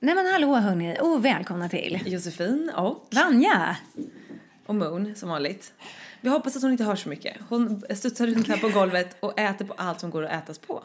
Nej men hallå hörni, och välkomna till Josefin och, Vanja. och Moon som vanligt. Vi hoppas att hon inte hör så mycket. Hon studsar runt här på golvet och äter på allt som går att ätas på.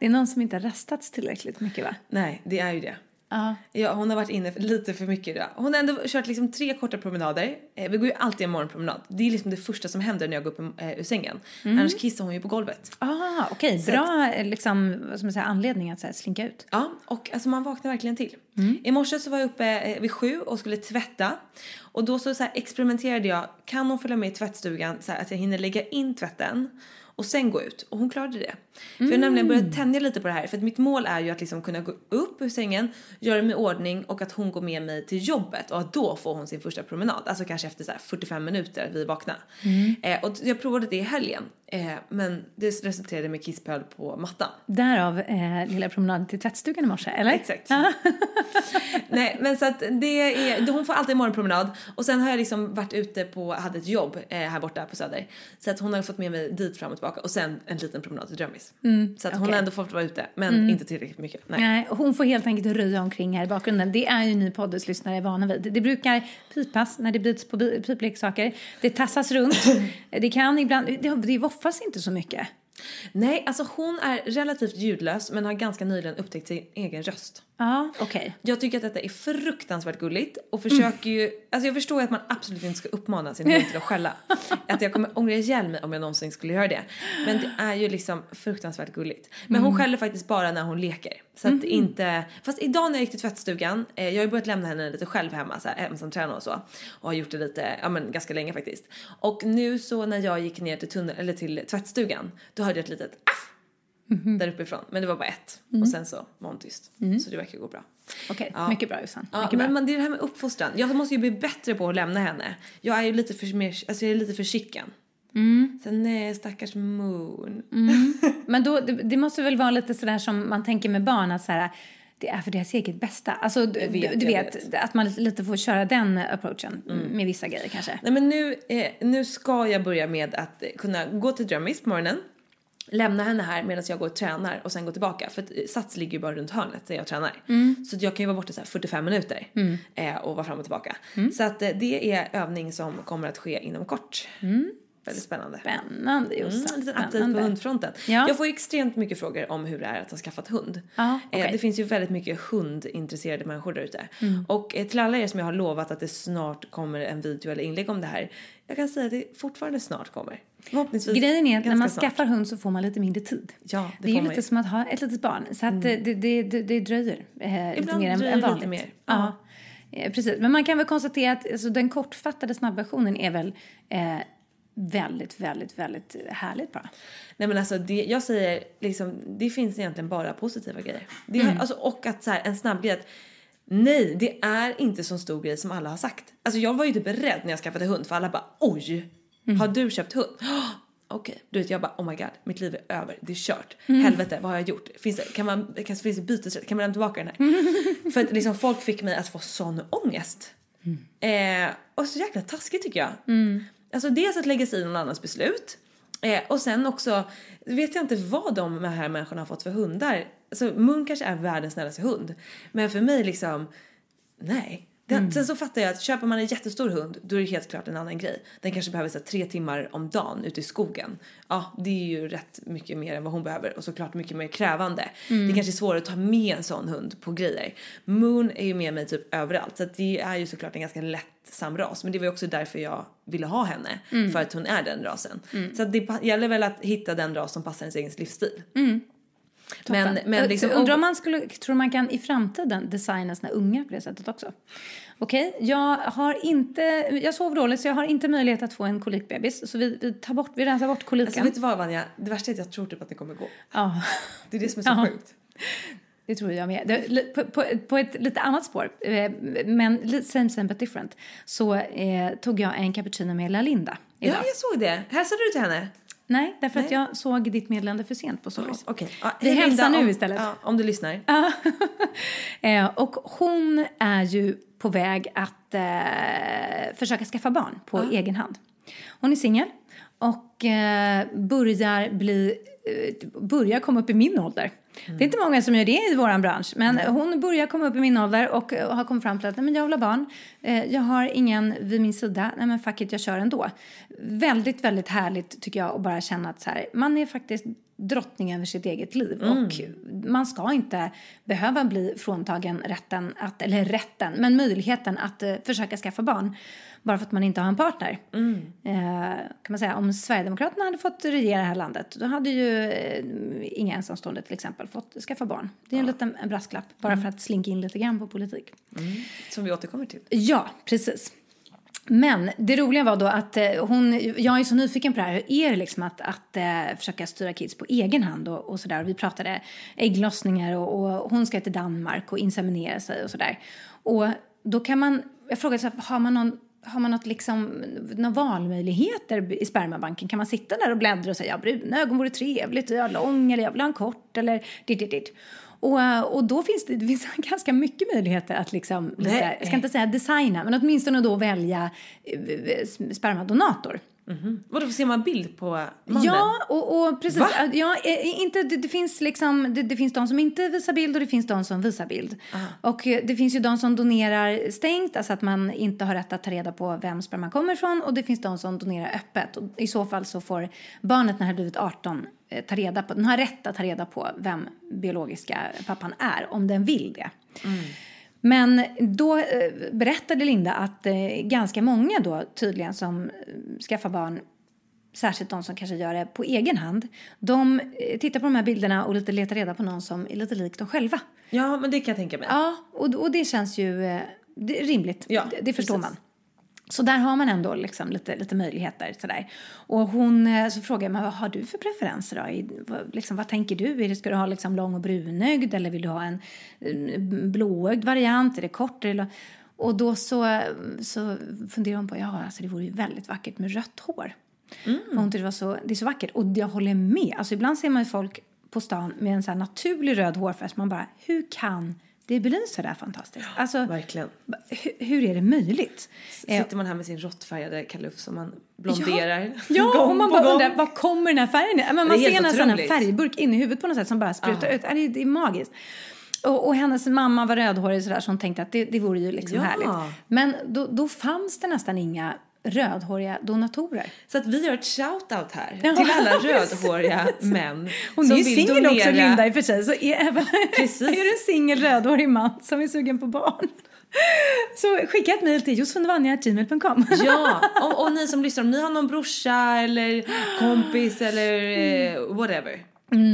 Det är någon som inte har rastats tillräckligt mycket va? Nej, det är ju det. Ja. Ja, hon har varit inne för, lite för mycket idag. Hon har ändå kört liksom tre korta promenader. Eh, vi går ju alltid en morgonpromenad. Det är liksom det första som händer när jag går upp eh, ur sängen. Annars kissar hon ju på golvet. Ah, okej. Bra eh, liksom, vad man säga, anledning att så här, slinka ut. Ja, och alltså man vaknar verkligen till. I morse så var jag uppe eh, vid sju och skulle tvätta. Och då så, så här experimenterade jag, kan hon följa med i tvättstugan så här att jag hinner lägga in tvätten och sen gå ut. Och hon klarade det. För jag har nämligen börjat tänja lite på det här. För att mitt mål är ju att liksom kunna gå upp ur sängen, göra mig i ordning och att hon går med mig till jobbet. Och att då får hon sin första promenad. Alltså kanske efter så här 45 minuter vi är vakna. Eh, och jag provade det i helgen. Eh, men det resulterade med kisspöl på mattan. Därav eh, lilla promenaden till tvättstugan i morse, eller? Exakt. Nej, men så att det är, hon får alltid morgonpromenad och sen har jag liksom varit ute på, hade ett jobb eh, här borta på Söder. Så att hon har fått med mig dit fram och tillbaka och sen en liten promenad till Drömmis. Så att hon okej. har ändå fått vara ute, men inte tillräckligt mycket. Nej. Nej, hon får helt enkelt röja omkring här i bakgrunden. Det är ju ni poddlyssnare vana vid. Det brukar pipas när det byts på pipleksaker. Det tassas runt. Det kan ibland, det, det voffas inte så mycket. Nej, alltså hon är relativt ljudlös men har ganska nyligen upptäckt sin egen röst. Ja, okej. Jag tycker att detta är fruktansvärt gulligt och försöker ju, alltså jag förstår ju att man absolut inte ska uppmana sin hund till att skälla. att jag kommer ångra ihjäl mig om jag någonsin skulle göra det. Men det är ju liksom fruktansvärt gulligt. Men hon skäller faktiskt bara när hon leker. Så att inte, fast idag när jag gick till tvättstugan, eh, jag har ju börjat lämna henne lite själv hemma, så här, ensamträna och så. Och har gjort det lite, ja men ganska länge faktiskt. Och nu så när jag gick ner till tunnel, eller till tvättstugan, då hörde jag ett litet aff! Där uppifrån. Men det var bara ett. Och sen så var hon tyst. Så det verkar gå bra. Okej, Ja. mycket bra Jossan. Ja, men man, det är det här med uppfostran. Jag måste ju bli bättre på att lämna henne. Jag är ju lite för, mer, alltså jag är lite för chicken. Mm. Sen nej, stackars Moon. Men då, det, det måste väl vara lite sådär som man tänker med barn att så här, det är för deras eget bästa. Alltså du, vet, du, jag vet, att man lite, får köra den approachen med vissa grejer kanske. Nej men nu, eh, nu ska jag börja med att eh, kunna gå till Drömmis på morgonen. Lämna henne här medan jag går och tränar och sen gå tillbaka. För att eh, Sats ligger ju bara runt hörnet där jag tränar. Så att jag kan ju vara borta så här 45 minuter eh, och vara fram och tillbaka. Så att eh, det är övning som kommer att ske inom kort. Väldigt spännande. Spännande Mm, Jossan. en liten update på hundfronten. Ja. Jag får ju extremt mycket frågor om hur det är att ha skaffat hund. Ja, okej. eh, det finns ju väldigt mycket hundintresserade människor där ute. Mm. Och eh, till alla er som jag har lovat att det snart kommer en video eller inlägg om det här. Jag kan säga att det fortfarande snart kommer. Förhoppningsvis Grejen är att när man snart. skaffar hund så får man lite mindre tid. Ja, det det är ju lite ju. Mm. som att ha ett litet barn. Så att det, det, det, det, det dröjer eh, lite mer än, än det lite vanligt. mer. Ja. Eh, precis. Men man kan väl konstatera att alltså, den kortfattade snabbversionen är väl eh, väldigt, väldigt, väldigt härligt bra. Nej men alltså det, jag säger liksom, det finns egentligen bara positiva grejer. Det har, alltså, och att så här, en snabb grej att nej, det är inte så stor grej som alla har sagt. Alltså jag var ju inte beredd när jag skaffade hund för alla bara oj, har du köpt hund? okej. Du vet jag bara oh my god, mitt liv är över, det är kört. Mm. Helvete, vad har jag gjort? Finns det, kan man, kan, finns det bytesrätt? Kan man lämna tillbaka den här? För att liksom folk fick mig att få sån ångest. Eh, och så jäkla taskigt tycker jag. Alltså dels att lägga sig i någon annans beslut. Eh, och sen också, vet jag inte vad de här människorna har fått för hundar. Alltså Munkars kanske är världens snällaste hund. Men för mig liksom, nej. Den, Sen så fattar jag att köper man en jättestor hund då är det helt klart en annan grej. Den kanske behöver så här, tre timmar om dagen ute i skogen. Ja, det är ju rätt mycket mer än vad hon behöver och såklart mycket mer krävande. Det kanske är svårare att ta med en sån hund på grejer. Moon är ju med mig typ överallt så att det är ju såklart en ganska lättsam ras. Men det var ju också därför jag ville ha henne. För att hon är den rasen. Så att det gäller väl att hitta den ras som passar ens egen livsstil. Men, men liksom, undrar om man skulle, tror man kan i framtiden designa sina ungar på det sättet också? Okej, jag har inte, jag sov dåligt så jag har inte möjlighet att få en kolikbebis. Så vi, vi tar bort, vi rensar bort koliken. Alltså vet du vad Vanja? Det värsta är att jag tror typ att det kommer gå. ja. Det är det som är så Ja. sjukt. Det tror jag med. Det, på, på, på ett lite annat spår, eh, men same same but different, så eh, tog jag en cappuccino med Lalinda Ja, idag. jag såg det. Hälsade du till henne? Nej, därför att Nej. jag såg ditt meddelande för sent på stories. Okej. Ja, Vi hälsar nu om, istället. Ja, om du lyssnar. eh, och hon är ju på väg att eh, försöka skaffa barn på egen hand. Hon är singel och eh, börjar bli eh, börjar komma upp i min ålder. Det är inte många som gör det i vår bransch, men hon börjar komma upp i min ålder och eh, har kommit fram till att nej, men jag vill ha barn. Eh, jag har ingen vid min sida. Nej, men fuck it, jag kör ändå. Väldigt, väldigt härligt tycker jag att bara känna att så här, man är faktiskt drottning över sitt eget liv och man ska inte behöva bli fråntagen rätten att, eller rätten, men möjligheten att eh, försöka skaffa barn bara för att man inte har en partner. Eh, kan man säga, om Sverigedemokraterna hade fått regera det här landet då hade ju eh, inga ensamstående till exempel fått skaffa barn. Det är en liten en brasklapp bara för att slinka in lite grann på politik. Som vi återkommer till. Ja, precis. Men det roliga var då att eh, hon, jag är så nyfiken på det här, hur är det liksom att, att eh, försöka styra kids på egen hand och, och sådär. Vi pratade ägglossningar och, och hon ska till Danmark och inseminera sig och sådär. Och då kan man, jag frågade så här, har man någon har man något liksom, några valmöjligheter i spermabanken? Kan man sitta där och bläddra och säga ja, bruna ögon vore trevligt, jag är lång eller jag vill ha en kort eller ditt, ditt, ditt. Och, eh, och då finns det, det finns ganska mycket möjligheter att liksom, lite, jag ska inte säga designa, men åtminstone då välja eh, spermadonator. Vadå, ser man bild på mannen? Ja, och, och precis. Va? Ja, eh, inte, det, det, finns liksom, det, det finns de som inte visar bild och det finns de som visar bild. Och eh, det finns ju de som donerar stängt, alltså att man inte har rätt att ta reda på vem sperman kommer ifrån. Och det finns de som donerar öppet. Och I så fall så får barnet när det har blivit 18 eh, ta reda på, den har rätt att ta reda på vem biologiska pappan är, om den vill det. Men då eh, berättade Linda att eh, ganska många då tydligen som eh, skaffar barn särskilt de som kanske gör det på egen hand, de tittar på de här bilderna och lite letar reda på någon som är lite lik dem själva. Ja, men det kan jag tänka mig. Ja, och, och det känns ju det rimligt. Ja, det, det förstår man. Så där har man ändå liksom lite, lite möjligheter. Sådär. Och hon eh, så frågar jag mig, vad har du för preferenser då? I, vad, liksom, vad tänker du? Är det, ska du ha liksom lång och brunögd eller vill du ha en blåögd variant? Är det kort? Eller, och då så, så funderar hon på, ja alltså det vore ju väldigt vackert med rött hår. Mm. För hon tyckte det var så, det är så vackert. Och jag håller med. Alltså ibland ser man ju folk på stan med en så naturlig röd hårfärg. Man bara, hur kan det bli så där fantastiskt? Alltså, Verkligen. hur, hur är det möjligt? Eh, Sitter man här med sin råttfärgade kalufs som man blonderar Ja, gång och man bara gång. undrar, var kommer den här färgen ifrån? Men Man Det ser nästan en färgburk in i huvudet på något sätt som bara sprutar ut. Ja, Det är, det är magiskt. Och, och hennes mamma var rödhårig sådär så hon tänkte att det, det vore ju liksom Ja. härligt. Men då, då fanns det nästan inga rödhåriga donatorer. Så att vi gör ett shout-out här Ja, till alla precis. rödhåriga män Hon som är ju singel också, Linda, i och för sig. Så är, även, Precis. är du en singel rödhårig man som är sugen på barn så skicka ett mejl till josefindevanja.gmail.com. Ja, och, och ni som lyssnar, om ni har någon brorsa eller kompis eller eh, whatever.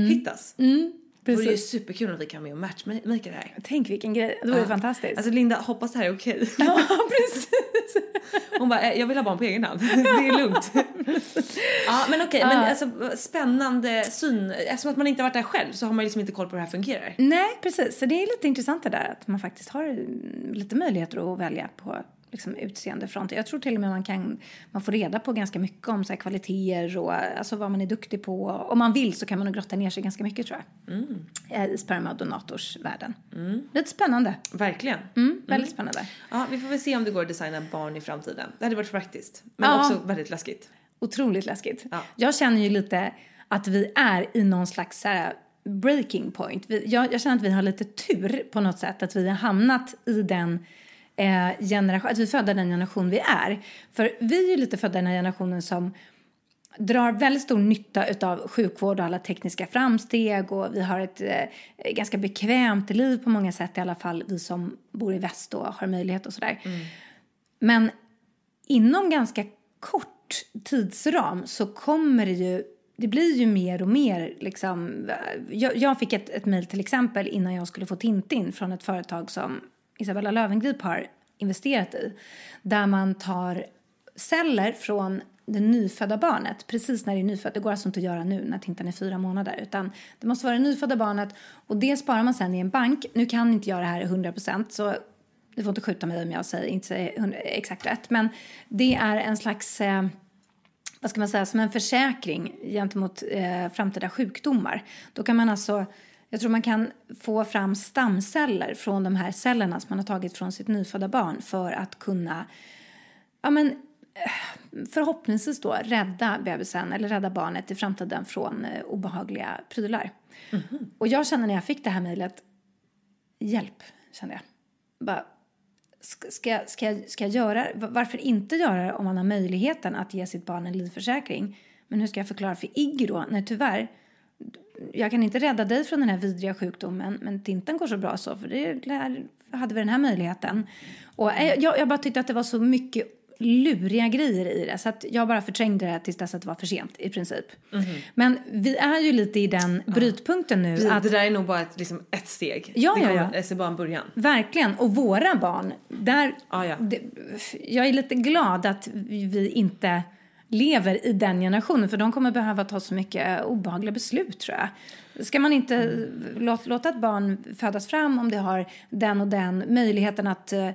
Hittas. Mm, det vore ju precis. superkul om vi kan vara med och matchmaka det här. Tänk vilken grej. Det vore Ja. fantastiskt. Alltså Linda, hoppas det här är okej. ja, precis. Hon bara, eh, jag vill ha barn på egen hand. Det är lugnt. ja, men okej, men alltså spännande syn. Eftersom att man inte har varit där själv så har man liksom inte koll på hur det här fungerar. Nej, precis. Så det är lite intressant det där att man faktiskt har lite möjligheter att välja på, liksom, utseendefronten. Jag tror till och med man kan man får reda på ganska mycket om så här, kvaliteter och alltså, vad man är duktig på. Om man vill så kan man nog grotta ner sig ganska mycket tror jag. Mm. I spermadonatorsvärlden. Mm. Lite spännande. Verkligen. Mm, väldigt spännande. Ja, vi får väl se om det går att designa barn i framtiden. Det hade varit praktiskt. Men Ja. också väldigt läskigt. Otroligt läskigt. Ja. Jag känner ju lite att vi är i någon slags så här, breaking point. Vi, jag, jag känner att vi har lite tur på något sätt. Att vi har hamnat i den eh, generation, att vi är födda den generation vi är. För vi är lite födda den här generationen som drar väldigt stor nytta av sjukvård och alla tekniska framsteg och vi har ett eh, ganska bekvämt liv på många sätt i alla fall vi som bor i väst och har möjlighet och sådär. Men inom ganska kort tidsram så kommer det ju det blir ju mer och mer liksom, jag, jag fick ett, ett mejl till exempel innan jag skulle få Tintin från ett företag som Isabella Löwengrip har investerat i. Där man tar celler från det nyfödda barnet, precis när det är nyfött. Det går alltså inte att göra nu när tintan är fyra månader. Utan det måste vara det nyfödda barnet och det sparar man sen i en bank. Nu kan inte jag det här 100% så du får inte skjuta mig om jag säger, inte säger exakt rätt. Men det är en slags, eh, vad ska man säga, som en försäkring gentemot eh, framtida sjukdomar. Då kan man alltså, jag tror man kan få fram stamceller från de här cellerna som man har tagit från sitt nyfödda barn för att kunna, ja men eh, förhoppningsvis då rädda bebisen eller rädda barnet i framtiden från eh, obehagliga prylar. Och jag känner när jag fick det här mejlet, hjälp, kände jag. Bara, ska, ska, ska, jag- göra va- Varför inte göra det om man har möjligheten att ge sitt barn en livförsäkring? Men hur ska jag förklara för Iggy då? Nej, tyvärr. Jag kan inte rädda dig från den här vidriga sjukdomen, men Tintan går så bra så, för det lär, hade vi den här möjligheten. Och eh, jag, jag bara tyckte att det var så mycket luriga grejer i det, så att jag bara förträngde det tills dess att det var för sent i princip. Men vi är ju lite i den brytpunkten nu. Vi, att det där är nog bara ett, liksom, ett steg. Ja, det ja, kommer, ja. Det är bara en början. Verkligen. Och våra barn, där... Ja, ja. Det, jag är lite glad att vi inte lever i den generationen för de kommer behöva ta så mycket eh, obehagliga beslut tror jag. Ska man inte eh, låta, låta ett barn födas fram om det har den och den möjligheten att eh,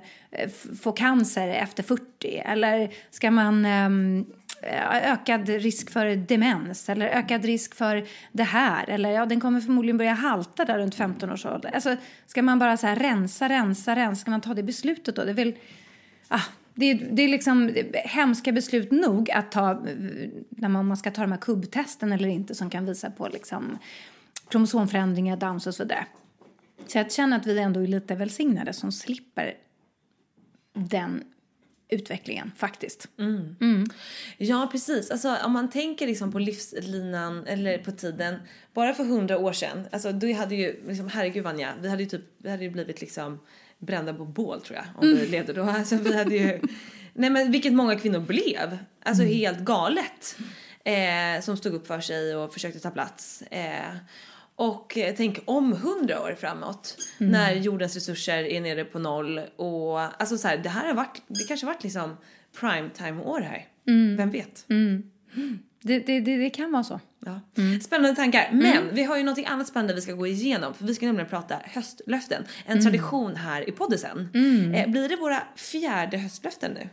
få cancer efter 40? Eller ska man ehm, eh, ökad risk för demens eller ökad risk för det här eller ja, den kommer förmodligen börja halta där runt 15 års ålder. Alltså, ska man bara så här rensa, rensa, rensa, ska man ta det beslutet då? Det vill, ah, det, är- det är liksom hemska beslut nog att ta när man, man ska ta de här kubbtesten eller inte som kan visa på liksom kromosomförändringar, Downs och så vidare. Så jag känner att vi ändå är lite välsignade som slipper den utvecklingen faktiskt. Ja, precis. Alltså, om man tänker liksom på livslinan eller på tiden, bara för hundra år sedan, alltså, då hade ju, liksom, herregud Vanja, vi hade ju typ, vi hade ju blivit liksom brända på bål tror jag, om vi levde då. Alltså, vi hade ju, nej men vilket många kvinnor blev, alltså helt galet, eh, som stod upp för sig och försökte ta plats. Eh, och eh, tänk om hundra år framåt när jordens resurser är nere på noll och alltså så här, det här har varit, det kanske har varit liksom prime time år här. Vem vet? Det, det, det, det kan vara så. Ja. Spännande tankar. Men vi har ju något annat spännande vi ska gå igenom för vi ska nämligen prata höstlöften. En tradition här i poddisen. Eh, blir det våra fjärde höstlöften nu?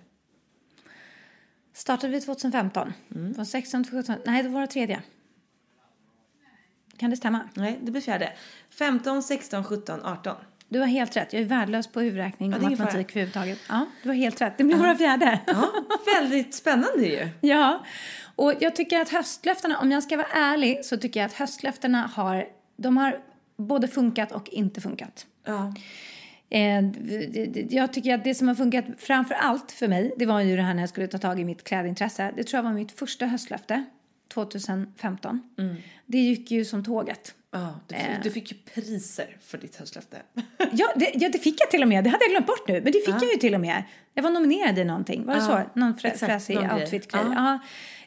Startade vi 2015? Mm. Var 16, 2017? Nej, det var det tredje. Kan det stämma? Nej, det blir fjärde. 15, 16, 17, 18. Du har helt rätt. Jag är värdelös på huvudräkning Ja, och matematik överhuvudtaget. Ja, du har helt rätt. Det blir våra fjärde. Ja, väldigt spännande ju. Ja, och jag tycker att höstlöftena, om jag ska vara ärlig, så tycker jag att höstlöftena har, de har både funkat och inte funkat. Ja. Eh, jag tycker att det som har funkat framför allt för mig, det var ju det här när jag skulle ta tag i mitt klädintresse. Det tror jag var mitt första höstlöfte, 2015. Det gick ju som tåget. Ja, du, fick, du fick ju priser för ditt höstlöfte. Ja det, ja, det fick jag till och med. Det hade jag glömt bort nu. Men det fick jag ju till och med. Jag var nominerad i någonting. Var det Ja, så? Någon frä, fräsig outfit-grej. Ja.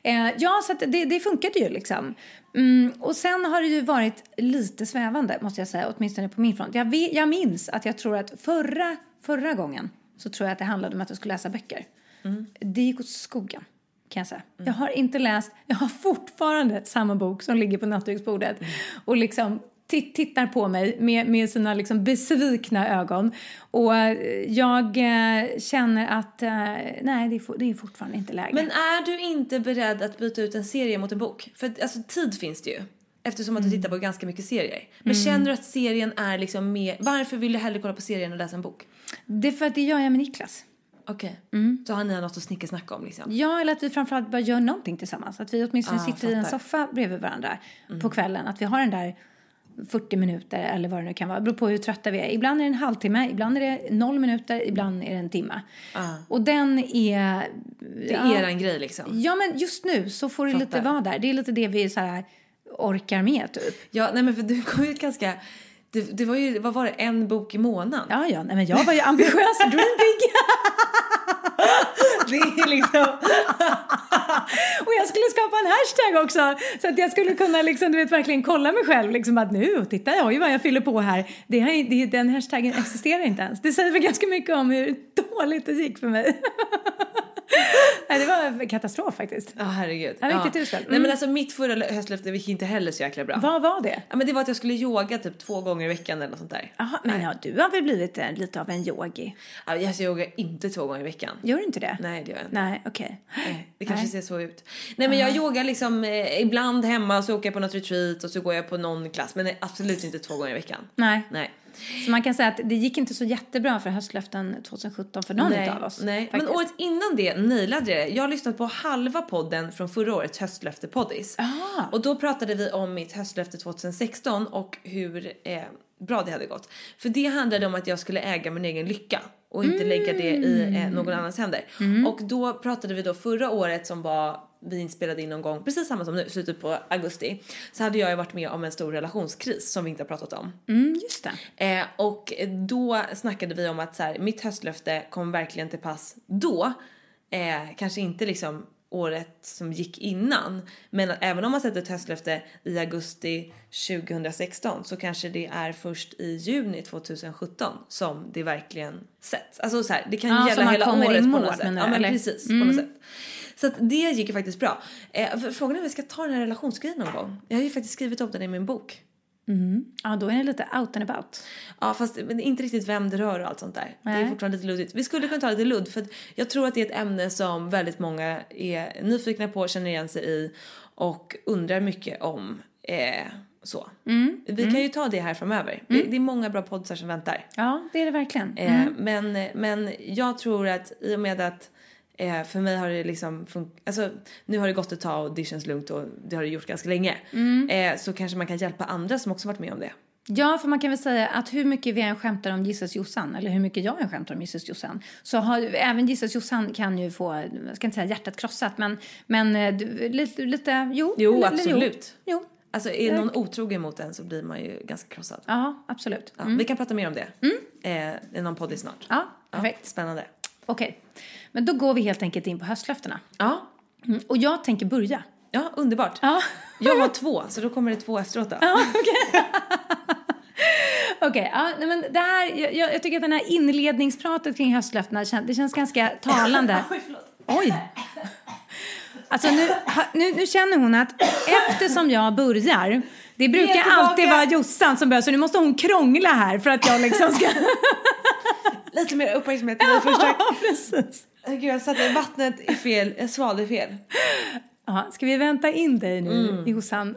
Eh, ja, så det, det funkade ju liksom. Mm, och sen har det ju varit lite svävande, måste jag säga. Åtminstone på min front. Jag, vet, jag minns att jag tror att förra, förra gången så tror jag att det handlade om att jag skulle läsa böcker. Mm. Det gick åt skogen. Kan jag, säga. jag har inte läst, jag har fortfarande samma bok som ligger på nattduksbordet. Och liksom tit- tittar på mig med, med sina liksom besvikna ögon. Och eh, jag eh, känner att eh, nej, det är, det är fortfarande inte läge. Men är du inte beredd att byta ut en serie mot en bok? För alltså tid finns det ju. Eftersom att du tittar på ganska mycket serier. Men känner du att serien är liksom mer... Varför vill du hellre kolla på serien och läsa en bok? Det är för att det gör jag med Niklas. Okej. Så har ni något att snickersnacka om liksom? Ja, eller att vi framförallt bara gör någonting tillsammans. Att vi åtminstone Ah, sitter i en fattar. Mm. soffa bredvid varandra på kvällen. Att vi har den där 40 minuter eller vad det nu kan vara. Det beror på hur trötta vi är. Ibland är det en halvtimme, ibland är det noll minuter, ibland är det en timme. Och den är... Det är eran grej liksom? Ja, men just nu så får det lite Fattar. vara där. Det är lite det vi så här orkar med, typ. Ja, nej men för du kom ju ett ganska... Det, det var ju, vad var det, en bok i månaden? Ja, ja, nej, men jag var ju ambitiös, dream big. Det är liksom... Och jag skulle skapa en hashtag också så att jag skulle kunna liksom, du vet, verkligen kolla mig själv liksom att nu, titta jag har ju vad jag fyller på här. Det här det, den hashtaggen existerar inte ens. Det säger väl ganska mycket om hur dåligt det gick för mig. Nej, det var katastrof faktiskt. Ja, herregud. Ja, riktigt uselt. Nej Mm. men alltså mitt förra höstlöfte gick inte heller så jäkla bra. Vad var det? Ja, men det var att jag skulle yoga typ två gånger i veckan eller något sånt där. Jaha, men ja, du har väl blivit eh, lite av en yogi? Ja, jag yogar inte två gånger i veckan. Gör du inte det? Nej, det gör jag inte. Nej, okej. Nej, det kanske Nej. ser så ut. Nej men jag yogar liksom eh, ibland hemma så åker jag på något retreat och så går jag på någon klass men nej, absolut inte två gånger i veckan. Nej. Nej. Så man kan säga att det gick inte så jättebra för höstlöften 2017 för någon nej, av oss. Nej, men faktiskt. året innan det nailade jag det. Jag har lyssnat på halva podden från förra årets höstlöfte-poddis. Ah. Och då pratade vi om mitt höstlöfte 2016 och hur eh, bra det hade gått. För det handlade om att jag skulle äga min egen lycka och inte lägga det i Mm. eh, någon annans händer. Och då pratade vi då förra året som var vi inspelade in någon gång, precis samma som nu, slutet på augusti, så hade jag ju varit med om en stor relationskris som vi inte har pratat om. Mm, just det. Eh, och då snackade vi om att så här, mitt höstlöfte kom verkligen till pass då. Eh, kanske inte liksom året som gick innan. Men även om man sätter ett höstlöfte i augusti 2016 så kanske det är först i juni 2017 som det verkligen sätts. Alltså så här, det kan Ja, gälla hela året på något sätt. menar Ja men eller? precis, på något sätt. Så att det gick ju faktiskt bra. Eh, frågan är om vi ska ta den här relationsgrejen någon gång. Jag har ju faktiskt skrivit upp den i min bok. Ja, då är det lite out and about. Ja, fast inte riktigt vem det rör och allt sånt där. Det är Nej. fortfarande lite luddigt. Vi skulle kunna ta lite ludd för jag tror att det är ett ämne som väldigt många är nyfikna på, känner igen sig i och undrar mycket om. Eh, så. Mm. Vi kan ju ta det här framöver. Det, det är många bra poddar som väntar. Ja, det är det verkligen. Eh, men, men jag tror att i och med att eh, för mig har det liksom fun- alltså nu har det gått ett tag och det känns lugnt och det har det gjort ganska länge. Eh, så kanske man kan hjälpa andra som också varit med om det. Ja, för man kan väl säga att hur mycket vi än skämtar om Jesus Jossan, eller hur mycket jag än skämtar om Jesus Jossan, så har även Jesus Jossan kan ju få, jag ska inte säga hjärtat krossat, men, men eh, du- lite, lite jo. Jo, absolut. Jo. Alltså är någon otrogen mot en så blir man ju ganska krossad. Ja, absolut. Ja, Vi kan prata mer om det eh, i någon podd snart. Ja, perfekt. spännande. Okej. Men då går vi helt enkelt in på höstlöftena. Ja, Mm. Och jag tänker börja. ja underbart. Ja. Jag har två, så då kommer det två efteråt då. Okej, ja, nej, men det här, jag, jag tycker att den här inledningspratet kring höstlöftena, det känns ganska talande. Oj! Alltså nu, nu, nu känner hon att eftersom jag börjar, det brukar alltid vara Jossan som börjar, så nu måste hon krångla här för att jag liksom ska... Lite mer uppmärksamhet till mig först. tack. Ja, precis. Åh, Gud, jag satte vattnet i fel, jag svalde fel. Ja, ska vi vänta in dig nu, Jossan?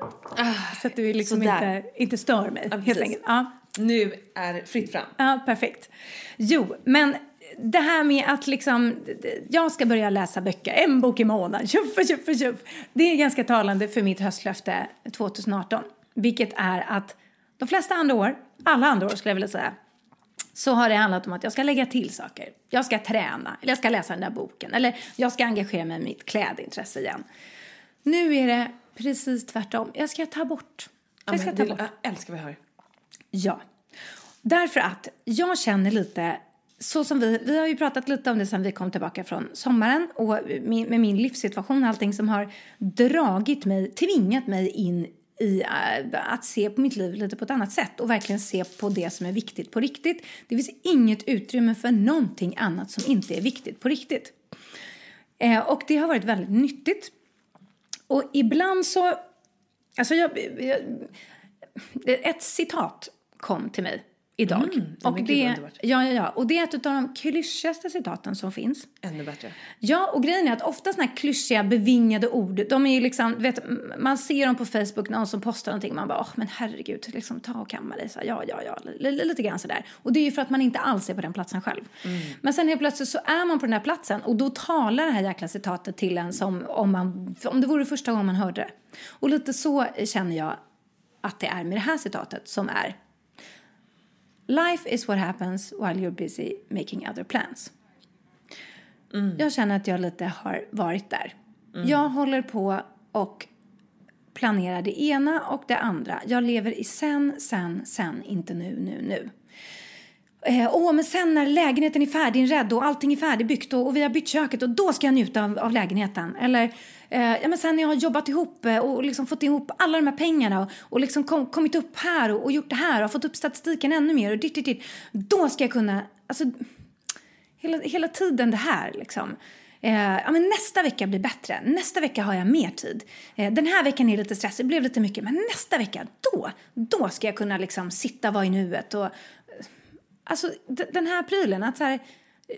Så att du liksom sådär. inte, inte stör mig, helt precis. enkelt. Ja. Nu är fritt fram. Ja, perfekt. Jo, men det här med att liksom, jag ska börja läsa böcker, en bok i månaden, tjuff, tjuff, tjuff. Det är ganska talande för mitt höstlöfte 2018. Vilket är att de flesta andra år, alla andra år skulle jag vilja säga, så har det handlat om att jag ska lägga till saker. Jag ska träna, eller jag ska läsa den där boken, eller jag ska engagera mig i mitt klädintresse igen. Nu är det precis tvärtom. Jag ska ta bort. Ja, Jag ska men ta det, bort. jag älskar jag hör. Ja. Därför att jag känner lite, så som vi, vi har ju pratat lite om det sen vi kom tillbaka från sommaren och min, med min livssituation och allting som har dragit mig, tvingat mig in i eh, att se på mitt liv lite på ett annat sätt och verkligen se på det som är viktigt på riktigt. Det finns inget utrymme för någonting annat som inte är viktigt på riktigt. Eh, och det har varit väldigt nyttigt. Och ibland så, alltså jag, jag ett citat kom till mig idag. Mm, och, det, ja, ja, ja, och det är ett av de klyschigaste citaten som finns. Ännu bättre. Ja, och grejen är att ofta såna här klyschiga, bevingade ord, de är ju liksom, vet, man ser dem på Facebook, någon som postar någonting, man bara, åh men herregud, liksom ta och kamma dig, så här, ja, ja, ja, li- li- lite grann sådär. Och det är ju för att man inte alls är på den platsen själv. Men sen helt plötsligt så är man på den här platsen och då talar det här jäkla citatet till en som om, man, om det vore första gången man hörde det. Och lite så känner jag att det är med det här citatet som är Life is what happens while you're busy making other plans. Jag känner att jag lite har varit där. Jag håller på och planerar det ena och det andra. Jag lever i sen, sen, sen, inte nu, nu, nu. Eh, Åh, men sen när lägenheten är färdiginredd och allting är färdigbyggt och, och vi har bytt köket och då ska jag njuta av, av lägenheten. Eller eh, ja, men sen när jag har jobbat ihop eh, och liksom fått ihop alla de här pengarna och, och liksom kom, kommit upp här och, och gjort det här och fått upp statistiken ännu mer och dit, dit, dit. Då ska jag kunna, alltså hela, hela tiden det här liksom. Eh, ja, men nästa vecka blir bättre. Nästa vecka har jag mer tid. Eh, den här veckan är lite stressig, blev lite mycket. Men nästa vecka, då, då ska jag kunna liksom sitta, vara i nuet och Alltså den här prylen, att så här,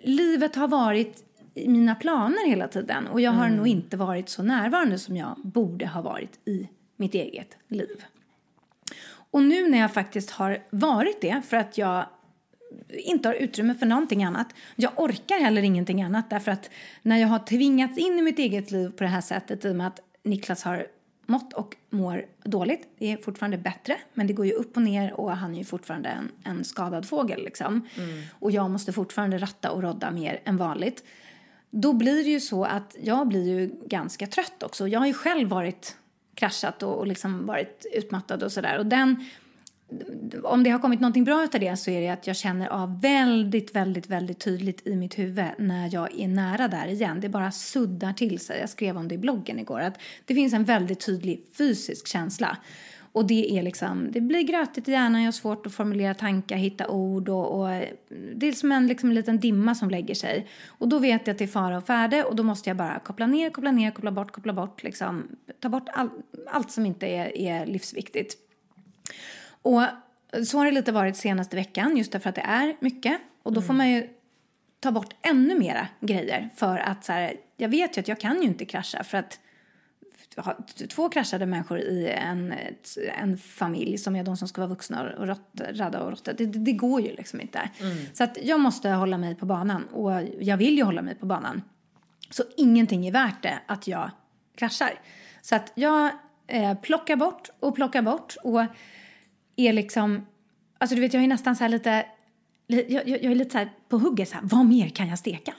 livet har varit i mina planer hela tiden och jag har nog inte varit så närvarande som jag borde ha varit i mitt eget liv. Och nu när jag faktiskt har varit det för att jag inte har utrymme för någonting annat. Jag orkar heller ingenting annat därför att när jag har tvingats in i mitt eget liv på det här sättet i och med att Niklas har mått och mår dåligt. Det är fortfarande bättre, men det går ju upp och ner och han är ju fortfarande en, en skadad fågel liksom. Och jag måste fortfarande ratta och rodda mer än vanligt. Då blir det ju så att jag blir ju ganska trött också. Jag har ju själv varit kraschat och, och liksom varit utmattad och sådär. Och den om det har kommit någonting bra av det så är det att jag känner av väldigt, väldigt, väldigt tydligt i mitt huvud när jag är nära där igen. Det bara suddar till sig. Jag skrev om det i bloggen igår att det finns en väldigt tydlig fysisk känsla. Och det är liksom, det blir grötigt i hjärnan, jag har svårt att formulera tankar, hitta ord och, och det är som en, liksom liten dimma som lägger sig. Och då vet jag att det är fara och färde och då måste jag bara koppla ner, koppla ner, koppla bort, koppla bort, liksom ta bort all, allt som inte är, är livsviktigt. Och så har det lite varit senaste veckan just därför att det är mycket. Och då får man ju ta bort ännu mera grejer för att så här, jag vet ju att jag kan ju inte krascha för att två kraschade människor i en, en familj som är de som ska vara vuxna och rott, rädda och råtta. Det, det, går ju liksom inte. Så att jag måste hålla mig på banan och jag vill ju hålla mig på banan. Så ingenting är värt det att jag kraschar. Så att jag eh, plockar bort och plockar bort och är liksom... Alltså du vet, jag är nästan så lite... Jag, jag, jag är lite så på hugget så här, vad mer kan jag steka?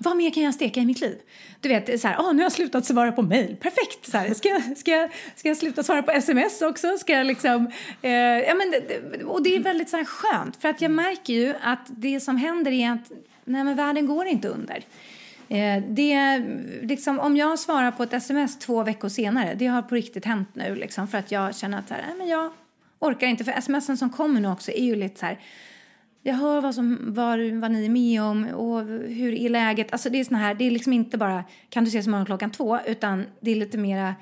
Vad mer kan jag steka i mitt liv? Du vet, så här, åh, nu har jag slutat svara på mejl. Perfekt! Så här, ska, ska, jag- ska jag sluta svara på sms också? Ska jag liksom... Eh, ja, men och det är väldigt så här skönt, för att jag märker ju att det som händer är att nej, men världen går inte under. Eh, det, liksom, om jag svarar på ett sms två veckor senare, det har på riktigt hänt nu, liksom, för att jag känner att så här, nej, men jag orkar inte. För smsen som kommer nu också är ju lite så här, jag hör vad, som, vad, vad ni är med om och hur är läget. Alltså det är såna här, det är liksom inte bara kan du ses imorgon klockan två utan det är lite mera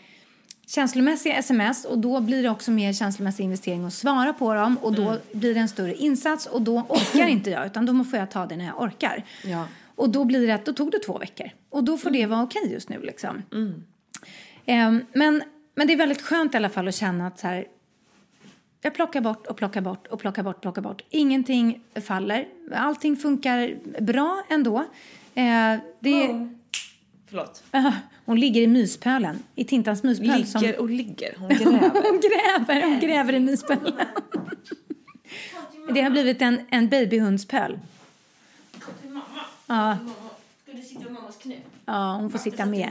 känslomässiga sms och då blir det också mer känslomässig investering att svara på dem och då blir det en större insats och då orkar inte jag utan då får jag ta det när jag orkar. Ja. Och då blir det att då tog det två veckor och då får det vara okej just nu liksom. Ehm, men, men det är väldigt skönt i alla fall att känna att så här, jag plockar bort och plockar bort och plockar bort, plockar bort. Ingenting faller. Allting funkar bra ändå. Eh, det, Förlåt. hon ligger i myspölen, i Tintans myspöl. Ligger som, och ligger. Hon gräver. hon gräver, hon gräver i myspölen. det har blivit en, en babyhundspöl. Ja, Ska du sitta i mammas knä? ja, hon får sitta med.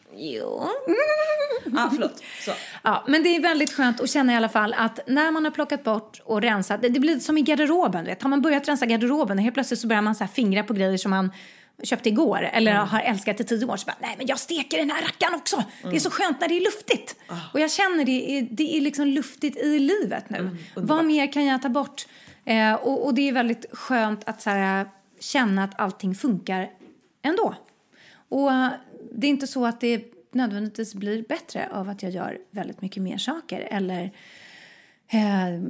Jo. Ja, förlåt. Så. Ja, men det är väldigt skönt att känna i alla fall att när man har plockat bort och rensat, det, det blir som i garderoben, vet. Har man börjat rensa garderoben och helt plötsligt så börjar man så fingra på grejer som man köpte igår eller har älskat i tio år så bara, nej men jag steker den här rackaren också. Det är så skönt när det är luftigt. Och jag känner det, är, det är liksom luftigt i livet nu. Vad mer kan jag ta bort? Eh, och, och det är väldigt skönt att så här, känna att allting funkar ändå. Och det är inte så att det nödvändigtvis blir bättre av att jag gör väldigt mycket mer saker. Eller, eh,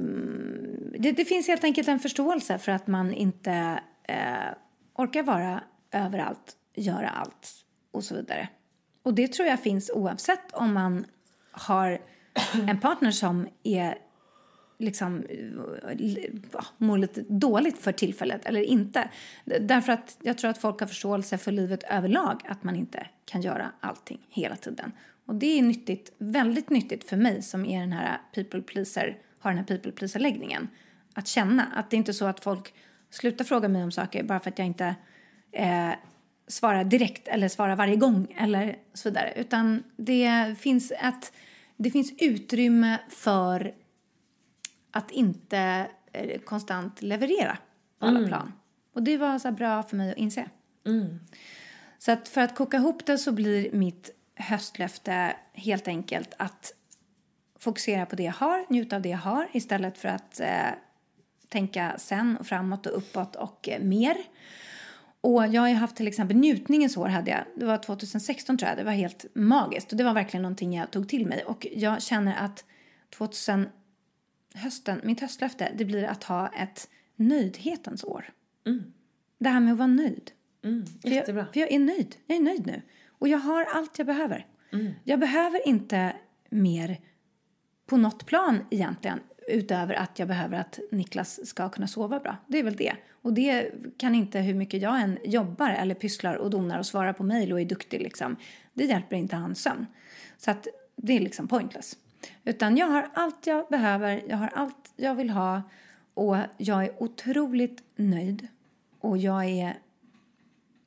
det, det finns helt enkelt en förståelse för att man inte eh, orkar vara överallt, göra allt och så vidare. Och det tror jag finns oavsett om man har en partner som är liksom eh, eh, mår lite dåligt för tillfället eller inte. Därför att jag tror att folk har förståelse för livet överlag, att man inte kan göra allting hela tiden. Och det är nyttigt, väldigt nyttigt för mig som är den här people pleaser, har den här people pleaser-läggningen. Att känna att det är inte så att folk slutar fråga mig om saker bara för att jag inte eh, svarar direkt eller svarar varje gång eller så vidare. Utan det finns, ett, det finns utrymme för att inte eh, konstant leverera på alla plan. Och det var så bra för mig att inse. Så att för att koka ihop det så blir mitt höstlöfte helt enkelt att fokusera på det jag har, njuta av det jag har istället för att eh, tänka sen och framåt och uppåt och eh, mer. Och jag har ju haft till exempel njutningens år hade jag. Det var 2016 tror jag. Det var helt magiskt och det var verkligen någonting jag tog till mig. Och jag känner att 2000 hösten, mitt höstlöfte, det blir att ha ett nöjdhetens år. Det här med att vara nöjd. För Jättebra. jag, för jag är nöjd. Jag är nöjd nu. Och jag har allt jag behöver. Jag behöver inte mer på något plan egentligen. Utöver att jag behöver att Niklas ska kunna sova bra. Det är väl det. Och det kan inte hur mycket jag än jobbar eller pysslar och donar och svarar på mejl och är duktig liksom. Det hjälper inte hans sömn. Så att det är liksom pointless. Utan jag har allt jag behöver, jag har allt jag vill ha och jag är otroligt nöjd. Och jag är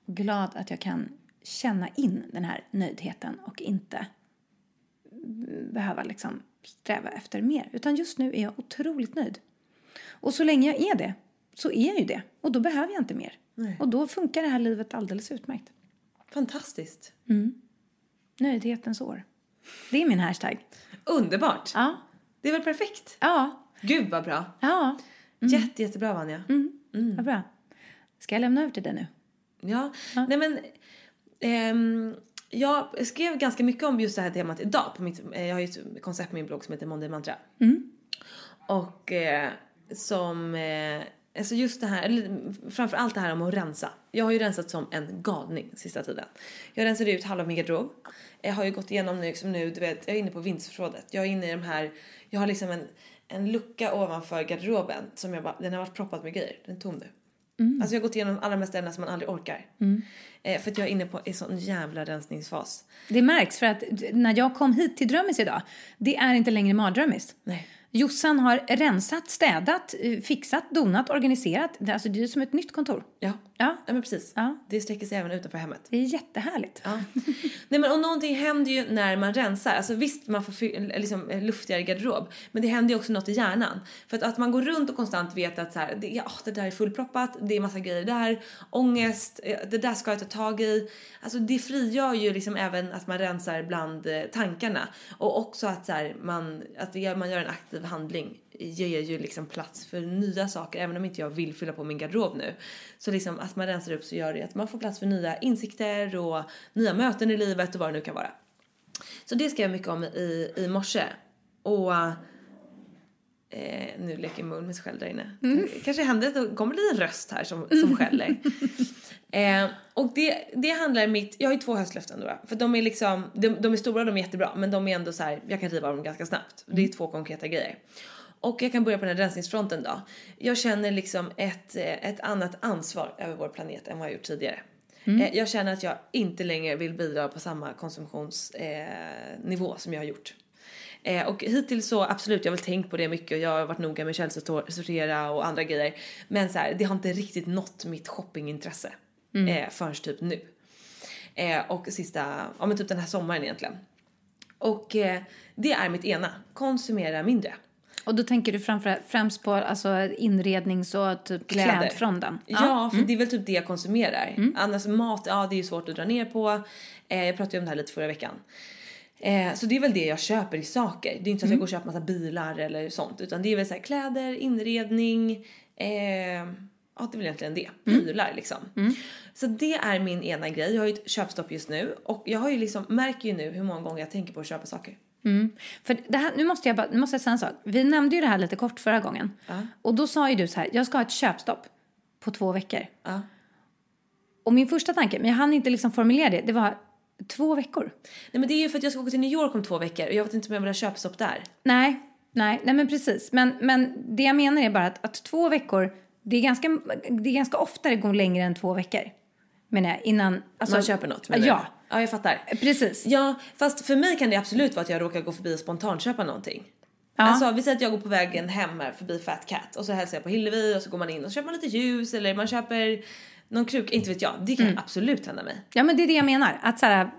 glad att jag kan känna in den här nöjdheten och inte behöva liksom sträva efter mer. Utan just nu är jag otroligt nöjd. Och så länge jag är det, så är jag ju det. Och då behöver jag inte mer. Och då funkar det här livet alldeles utmärkt. Fantastiskt. Nöjdhetens år. Det är min hashtag. Underbart. Ja. Det är väl perfekt? Ja. Gud vad bra. Ja. Jätte, jättebra Vanja. Vad bra. Ska jag lämna över till dig nu? Ja. Nej men, ehm, jag skrev ganska mycket om just det här temat idag på mitt, eh, jag har ju ett koncept på min blogg som heter Monday Mantra. Och eh, som, eh, alltså just det här, eller framför allt det här om att rensa. Jag har ju rensat som en galning sista tiden. Jag rensade ut halva min garderob. Jag har ju gått igenom nu, liksom nu, du vet, jag är inne på vinterförrådet. Jag är inne i de här, jag har liksom en, en lucka ovanför garderoben som jag bara, den har varit proppad med grejer. Den är tom nu. Alltså jag har gått igenom alla de här ställena som man aldrig orkar. Eh, för att jag är inne på en sån jävla rensningsfas. Det märks för att när jag kom hit till Drömmis idag, det är inte längre mardrömmis. Nej. Jossan har rensat, städat, eh, fixat, donat, organiserat. Alltså, det är som ett nytt kontor. Ja. Ja, Ja men precis. Ja. Det sträcker sig även utanför hemmet. det är jättehärligt. Ja. Nej men och någonting händer ju när man rensar. Alltså visst man får liksom, eh, luftigare garderob. Men det händer ju också något i hjärnan. För att, att man går runt och konstant vet att så här, det, ja, det där är fullproppat, det är massa grejer där, ångest, eh, det där ska jag ta tag i. Alltså det frigör ju liksom även att man rensar bland eh, tankarna. Och också att, så här, man, att man gör en aktiv handling ger ju liksom plats för nya saker även om inte jag vill fylla på min garderob nu. Så liksom att man rensar upp så gör det att man får plats för nya insikter och nya möten i livet och vad det nu kan vara. Så det skrev jag mycket om i, i morse. Och eh, nu leker mun med sig själv där inne. Kanske händer att det kommer en liten röst här som, som skäller. eh, och det, det handlar mitt, jag har ju två höstlöften då. För de är liksom, de, de är stora, de är jättebra. Men de är ändå så här, jag kan riva dem ganska snabbt. Det är två konkreta grejer. Och jag kan börja på den här rensningsfronten då. Jag känner liksom ett, eh, ett annat ansvar över vår planet än vad jag gjort tidigare. Eh, Jag känner att jag inte längre vill bidra på samma konsumtionsnivå eh, som jag har gjort. Och hittills så absolut, jag har väl tänkt på det mycket och jag har varit noga med källsortera och andra grejer. Men så här, det har inte riktigt nått mitt shoppingintresse eh, förrän typ nu. Och sista, ja men typ den här sommaren egentligen. Och det är mitt ena, konsumera mindre. Och då tänker du framför, främst på alltså, inrednings och typ Kläder. klädfronten? Ja, för det är väl typ det jag konsumerar. Annars mat, ja det är ju svårt att dra ner på. Eh, jag pratade ju om det här lite förra veckan. Eh, så det är väl det jag köper i saker. Det är inte så att jag går och köper massa bilar eller sånt. Utan det är väl så här kläder, inredning. Eh, ja, det är väl egentligen det. Prylar liksom. Så det är min ena grej. Jag har ju ett köpstopp just nu. Och jag har ju liksom, märker ju nu hur många gånger jag tänker på att köpa saker. För det här, nu, måste jag bara, nu måste jag säga en sak. Vi nämnde ju det här lite kort förra gången. Och då sa ju du så här, jag ska ha ett köpstopp på två veckor. Ja. Och min första tanke, men jag hann inte liksom formulera det, det var två veckor. Nej men det är ju för att jag ska åka till New York om två veckor och jag vet inte om jag vill ha köpstopp där. Nej, nej, nej men precis. Men, men det jag menar är bara att, att två veckor, det är, ganska, det är ganska ofta det går längre än två veckor. Menar jag, innan... Alltså, Man köper något menar Ja? Ja, jag fattar. precis. Ja, fast för mig kan det absolut vara att jag råkar gå förbi och spontanköpa någonting. Ja. Alltså vi säger att jag går på vägen hem här förbi Fat Cat och så hälsar jag på Hillevi och så går man in och så köper man lite ljus eller man köper någon kruka, inte vet jag. Det kan absolut hända mig. Ja, men det är det jag menar. Att, så här,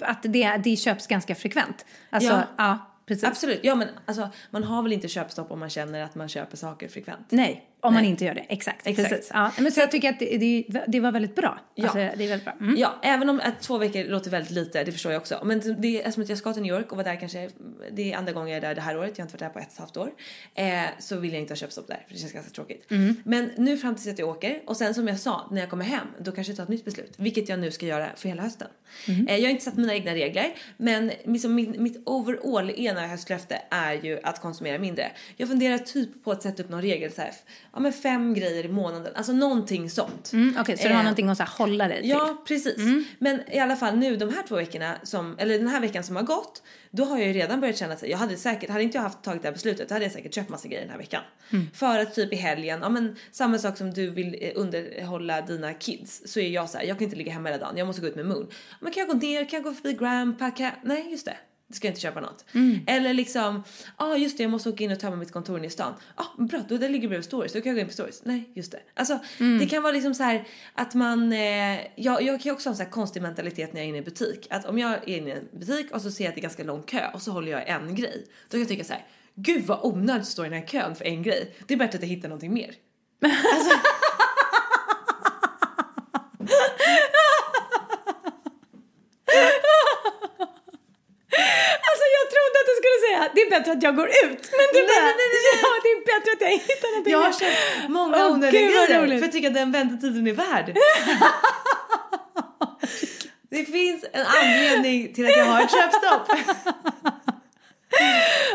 att det, det köps ganska frekvent. Alltså, Ja. ja, precis. Absolut, ja men alltså man har väl inte köpstopp om man känner att man köper saker frekvent. Nej, om man Nej. inte gör det. Exakt. Exakt. Precis. Ja, men så jag tycker att det, det, det var väldigt bra. Ja. Alltså, det är väldigt bra. Mm. Ja, även om att två veckor låter väldigt lite, det förstår jag också. Men det är som att jag ska till New York och vara där kanske, det är andra gången jag är där det här året, jag har inte varit där på ett och ett halvt år. Eh, så vill jag inte ha köpstopp där, för det känns ganska tråkigt. Men nu fram tills att jag åker, och sen som jag sa, när jag kommer hem, då kanske jag tar ett nytt beslut. Vilket jag nu ska göra för hela hösten. Eh, jag har inte satt mina egna regler, men liksom min, mitt overall ena höstlöfte är ju att konsumera mindre. Jag funderar typ på att sätta upp någon regel så här, ja men fem grejer i månaden, alltså någonting sånt. Mm, Okej, så du har Eh, någonting att så här, hålla dig till? Ja, precis. Men i alla fall nu de här två veckorna som, eller den här veckan som har gått, då har jag ju redan börjat känna att jag hade säkert, hade inte jag haft tagit det här beslutet, då hade jag säkert köpt massa grejer den här veckan. För att typ i helgen, ja men samma sak som du vill eh, underhålla dina kids, så är jag så här, jag kan inte ligga hemma hela dagen, jag måste gå ut med Moon. Men kan jag gå ner, kan jag gå förbi Grandpa, kan jag, nej just det. Ska jag inte köpa något. Eller liksom, ja ah, just det jag måste åka in och tömma mitt kontor inne i stan. Ja ah, bra, då det ligger bredvid stories, då kan jag gå in på stories. Nej just det. Alltså det kan vara liksom så här att man, eh, jag, jag kan ju också ha en så här konstig mentalitet när jag är inne i butik. Att om jag är inne i en butik och så ser jag att det är ganska lång kö och så håller jag en grej. Då kan jag tycka så här, gud vad onödigt att stå i den här kön för en grej. Det är bättre att jag hittar någonting mer. Alltså jag trodde att du skulle säga det är bättre att jag går ut. Men du Nej, bara, nej, nej, nej. ja det är bättre att jag hittar någonting. jag har köpt många Åh, onödiga grejer för jag tycker att den väntetiden är värd. Det finns en anledning till att jag har ett köpstopp.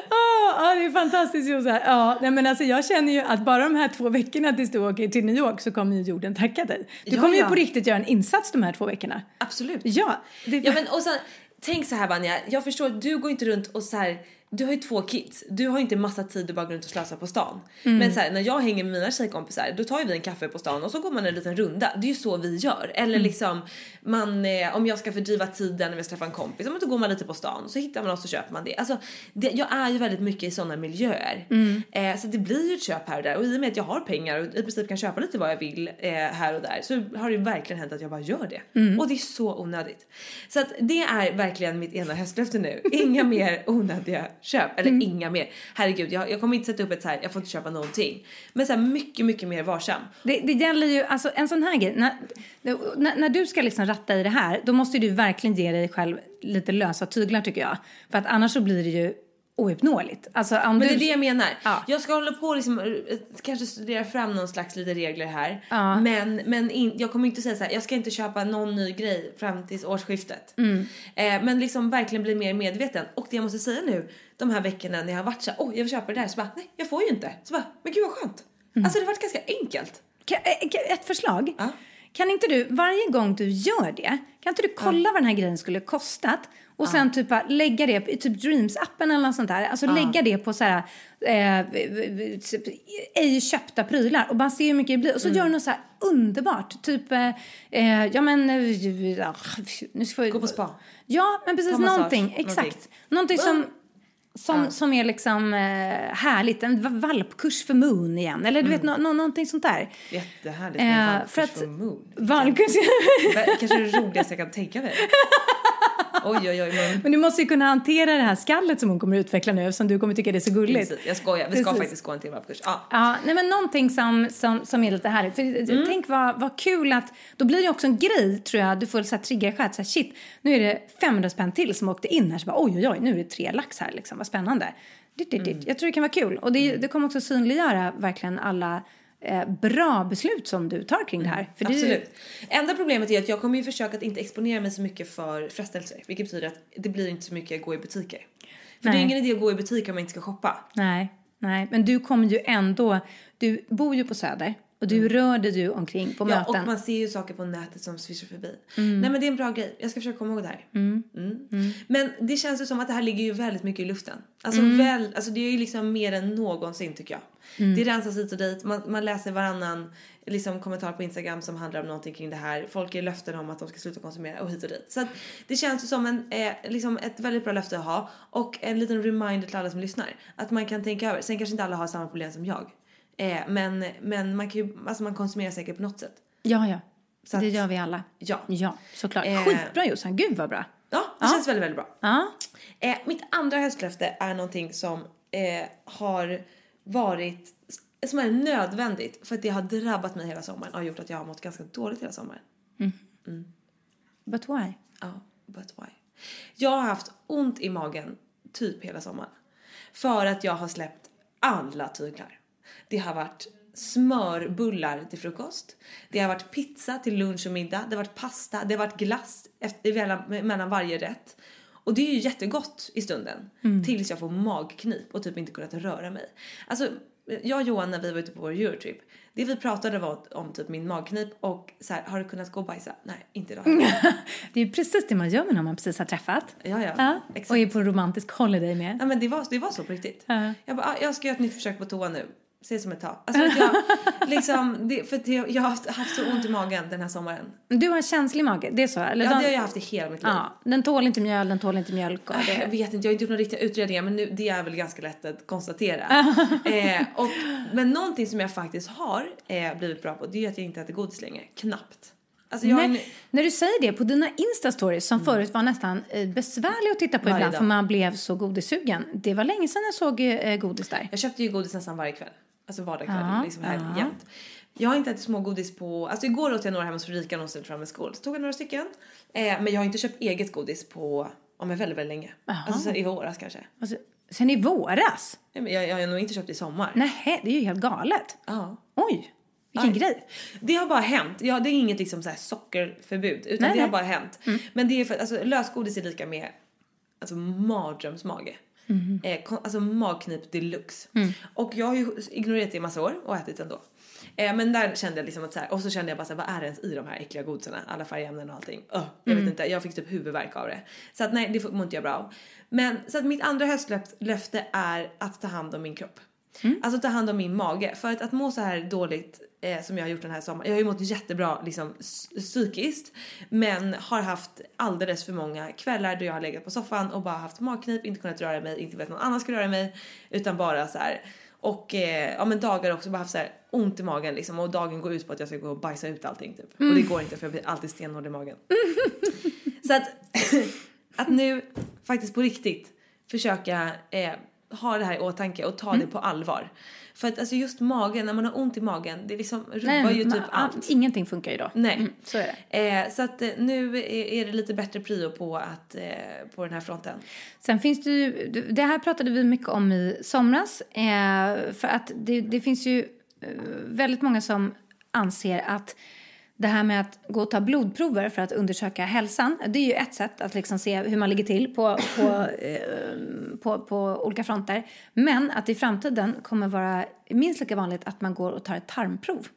Ja, ah, det är fantastiskt Josef. Ja, nej, men alltså jag känner ju att bara de här två veckorna tills du åker till New York så kommer ju jorden tacka dig. Du Ja, kommer ju ja. på riktigt göra en insats de här två veckorna. Absolut. Ja, det, Ja men och sen, tänk så här Vanja, jag förstår att du går inte runt och så här. Du har ju två kids, du har inte massa tid att bara gå runt och slösa på stan. Mm. Men så här, när jag hänger med mina tjejkompisar då tar ju vi en kaffe på stan och så går man en liten runda. Det är ju så vi gör. Eller Mm. liksom man, eh, om jag ska fördriva tiden när vi ska träffa en kompis, då går man lite på stan så hittar man oss och köper man det. Alltså det, jag är ju väldigt mycket i sådana miljöer. Mm. Eh, så det blir ju ett köp här och där och i och med att jag har pengar och i princip kan köpa lite vad jag vill eh, här och där så har det ju verkligen hänt att jag bara gör det. Mm. Och det är så onödigt. Så att det är verkligen mitt ena höstlöfte nu. Inga mer onödiga köp. Eller Mm. inga mer. Herregud, jag, jag kommer inte sätta upp ett så här, jag får inte köpa någonting. Men så här mycket, mycket mer varsam. det, det gäller ju, alltså en sån här grej, när, när, när du ska liksom ratta i det här, då måste du verkligen ge dig själv lite lösa tyglar tycker jag. För att annars så blir det ju ouppnåeligt. Alltså om Men du... det är det jag menar. Ja. Jag ska hålla på och liksom, eh, kanske studera fram någon slags lite regler här. Ja. Men, men in, jag kommer inte säga så här, jag ska inte köpa någon ny grej fram till årsskiftet. Mm. Eh, men liksom verkligen bli mer medveten. Och det jag måste säga nu, de här veckorna när jag har varit så här, oh jag vill köpa det där. Så bara, nej jag får ju inte. Så bara, men gud vad skönt. Mm. Alltså det har varit ganska enkelt. Eh, ka- Ett förslag. Ja. Kan inte du, varje gång du gör det, kan inte du kolla vad den här grejen skulle kostat och sen typ bara lägga det i typ Dreams-appen eller något sånt där. Alltså lägga det på så här, eh, typ, ej köpta prylar och bara se hur mycket det blir. Och så Mm. gör du något så här underbart. Typ, eh, eh, ja men, eh, ja, nu ska jag, Gå på spa. Ja, men precis Ta massage, någonting. Exakt. någonting. Någonting som, som, som är liksom eh, härligt. En va- valpkurs för Moon igen. Eller du vet, nå, nå, någonting sånt där. Jättehärligt med Eh, valpkurs för att- för mood. Valpkurs. Ver- Kanske det roligaste jag kan tänka mig. Oj oj oj. Men... Men du måste ju kunna hantera det här skallet som hon kommer utveckla nu eftersom du kommer tycka det är så gulligt. Precis, jag skojar. Vi ska Precis. faktiskt gå en till valpkurs. Ja. Ja, nej men någonting som, som, som är lite härligt. För Mm. Tänk vad, vad kul att, då blir det också en grej tror jag, du får så här själv, så här, shit, nu är det 500 spänn till som åkte in här, så bara oj oj oj, nu är det tre lax här liksom, vad spännande. Mm. Jag tror det kan vara kul och det, det kommer också synliggöra verkligen alla eh, bra beslut som du tar kring det här. För det är ju- Absolut. Enda problemet är att jag kommer ju försöka att inte exponera mig så mycket för frestelser. Vilket betyder att det blir inte så mycket gå i butiker. För det är Nej. ingen idé att gå i butiker om man inte ska shoppa. Nej, nej, men du kommer ju ändå, du bor ju på Söder och du rör dig ju omkring på Mm. Ja, möten. och man ser ju saker på nätet som svischar förbi. Nej men det är en bra grej. Jag ska försöka komma ihåg det här. Mm. Men det känns ju som att det här ligger ju väldigt mycket i luften. Alltså, väl, alltså det är ju liksom mer än någonsin tycker jag. Det rensas hit och dit. Man, man läser varannan liksom, kommentar på Instagram som handlar om någonting kring det här. Folk ger löften om att de ska sluta konsumera och hit och dit. Så att det känns ju som en, eh, liksom ett väldigt bra löfte att ha. Och en liten reminder till alla som lyssnar. Att man kan tänka över. Sen kanske inte alla har samma problem som jag. Eh, men, men man kan ju, alltså man konsumerar säkert på något sätt. Ja, ja. Så det att- gör vi alla. Ja. Ja, såklart. Eh. Skitbra Jossan, gud vad bra. Ja, det känns väldigt, väldigt bra. Ja. Eh, mitt andra höstlöfte är någonting som eh, har varit, som är nödvändigt för att det har drabbat mig hela sommaren och har gjort att jag har mått ganska dåligt hela sommaren. But why? Ja, but why? Jag har haft ont i magen typ hela sommaren. För att jag har släppt alla tyglar. Det har varit smörbullar till frukost. Det har varit pizza till lunch och middag. Det har varit pasta. Det har varit glass efter, mellan, varje rätt. Och det är ju jättegott i stunden. Tills jag får magknip och typ inte kunnat röra mig. Alltså, jag och Johan när vi var ute på vår Eurotrip. Det vi pratade var om typ min magknip och så här, har du kunnat gå och bajsa? Nej, inte idag. Det är ju precis det man gör med någon man precis har träffat. Ja, ja. Ja, Exakt. och är på en romantisk holiday med. Ja men det var, det var så på riktigt. Ja. Jag bara, ah, jag ska göra ett nytt försök på toa nu. Ses om ett tag. Alltså att jag, liksom, det, för att jag, jag har haft, haft så ont i magen den här sommaren. Du har en känslig mage, det är så? Eller Ja, de- det har jag haft i hela mitt liv. Ja, den tål inte mjöl, den tål inte mjölk. Och Jag det... vet inte, jag har inte gjort några riktiga utredningar men nu, det är väl ganska lätt att konstatera. eh, och, men någonting som jag faktiskt har eh, blivit bra på det är att jag inte äter godis längre. Knappt. Alltså jag har en, Nej, när du säger det på dina Insta-stories som förut var nästan eh, besvärliga att titta på Varje ibland dag. för man blev så godissugen. Det var länge sedan jag såg eh, godis där. jag köpte ju godis nästan varje kväll. Alltså vardagskväll, Ja, liksom här ja. jämt. Jag har inte ätit smågodis på, alltså igår åt jag några hemma hos Fredrika hon ställde fram en skål. Så tog jag några stycken. Eh, men jag har inte köpt eget godis på, om ja, väldigt, väldigt länge. Alltså sen i våras kanske. Alltså, sen i våras? Nej, men jag, jag har nog inte köpt i sommar. Nej, det är ju helt galet. Ja. Oj! Vilken Aj. grej. Det har bara hänt. Ja, det är inget liksom så här sockerförbud utan Nej, det nej. har bara hänt. Men det är för att alltså, lösgodis är lika med alltså mardrömsmage. Eh, kon- alltså magknip deluxe. Och jag har ju ignorerat det i massa år och ätit ändå. Eh, men där kände jag liksom att så här, och så kände jag bara så här, vad är det ens i de här äckliga godisarna? Alla färgämnen och allting. Öh, jag vet inte, jag fick typ huvudvärk av det. Så att nej, det mår inte jag bra av. Men så att mitt andra höstlöfte är att ta hand om min kropp. Alltså ta hand om min mage. För att, att må så här dåligt eh, som jag har gjort den här sommaren. Jag har ju mått jättebra liksom psykiskt. Men har haft alldeles för många kvällar då jag har legat på soffan och bara haft magknip, inte kunnat röra mig, inte vet någon annan ska röra mig. Utan bara så här. Och eh, ja men dagar också bara haft så här ont i magen liksom och dagen går ut på att jag ska gå och bajsa ut allting typ. Och det går inte för jag blir alltid stenhård i magen. Så att, att nu faktiskt på riktigt försöka eh, ha det här i åtanke och ta det på allvar. För att alltså just magen, när man har ont i magen, det liksom rubbar ju man- typ all- allt. Ingenting funkar ju då. Nej. Mm, så är det. Eh, så att eh, nu är, är det lite bättre prio på, att, eh, på den här fronten. Sen finns det ju, det här pratade vi mycket om i somras. Eh, för att det, det finns ju eh, väldigt många som anser att det här med att gå och ta blodprover för att undersöka hälsan, det är ju ett sätt att liksom se hur man ligger till på, på, eh, på, på olika fronter. Men att i framtiden kommer vara minst lika vanligt att man går och tar ett tarmprov.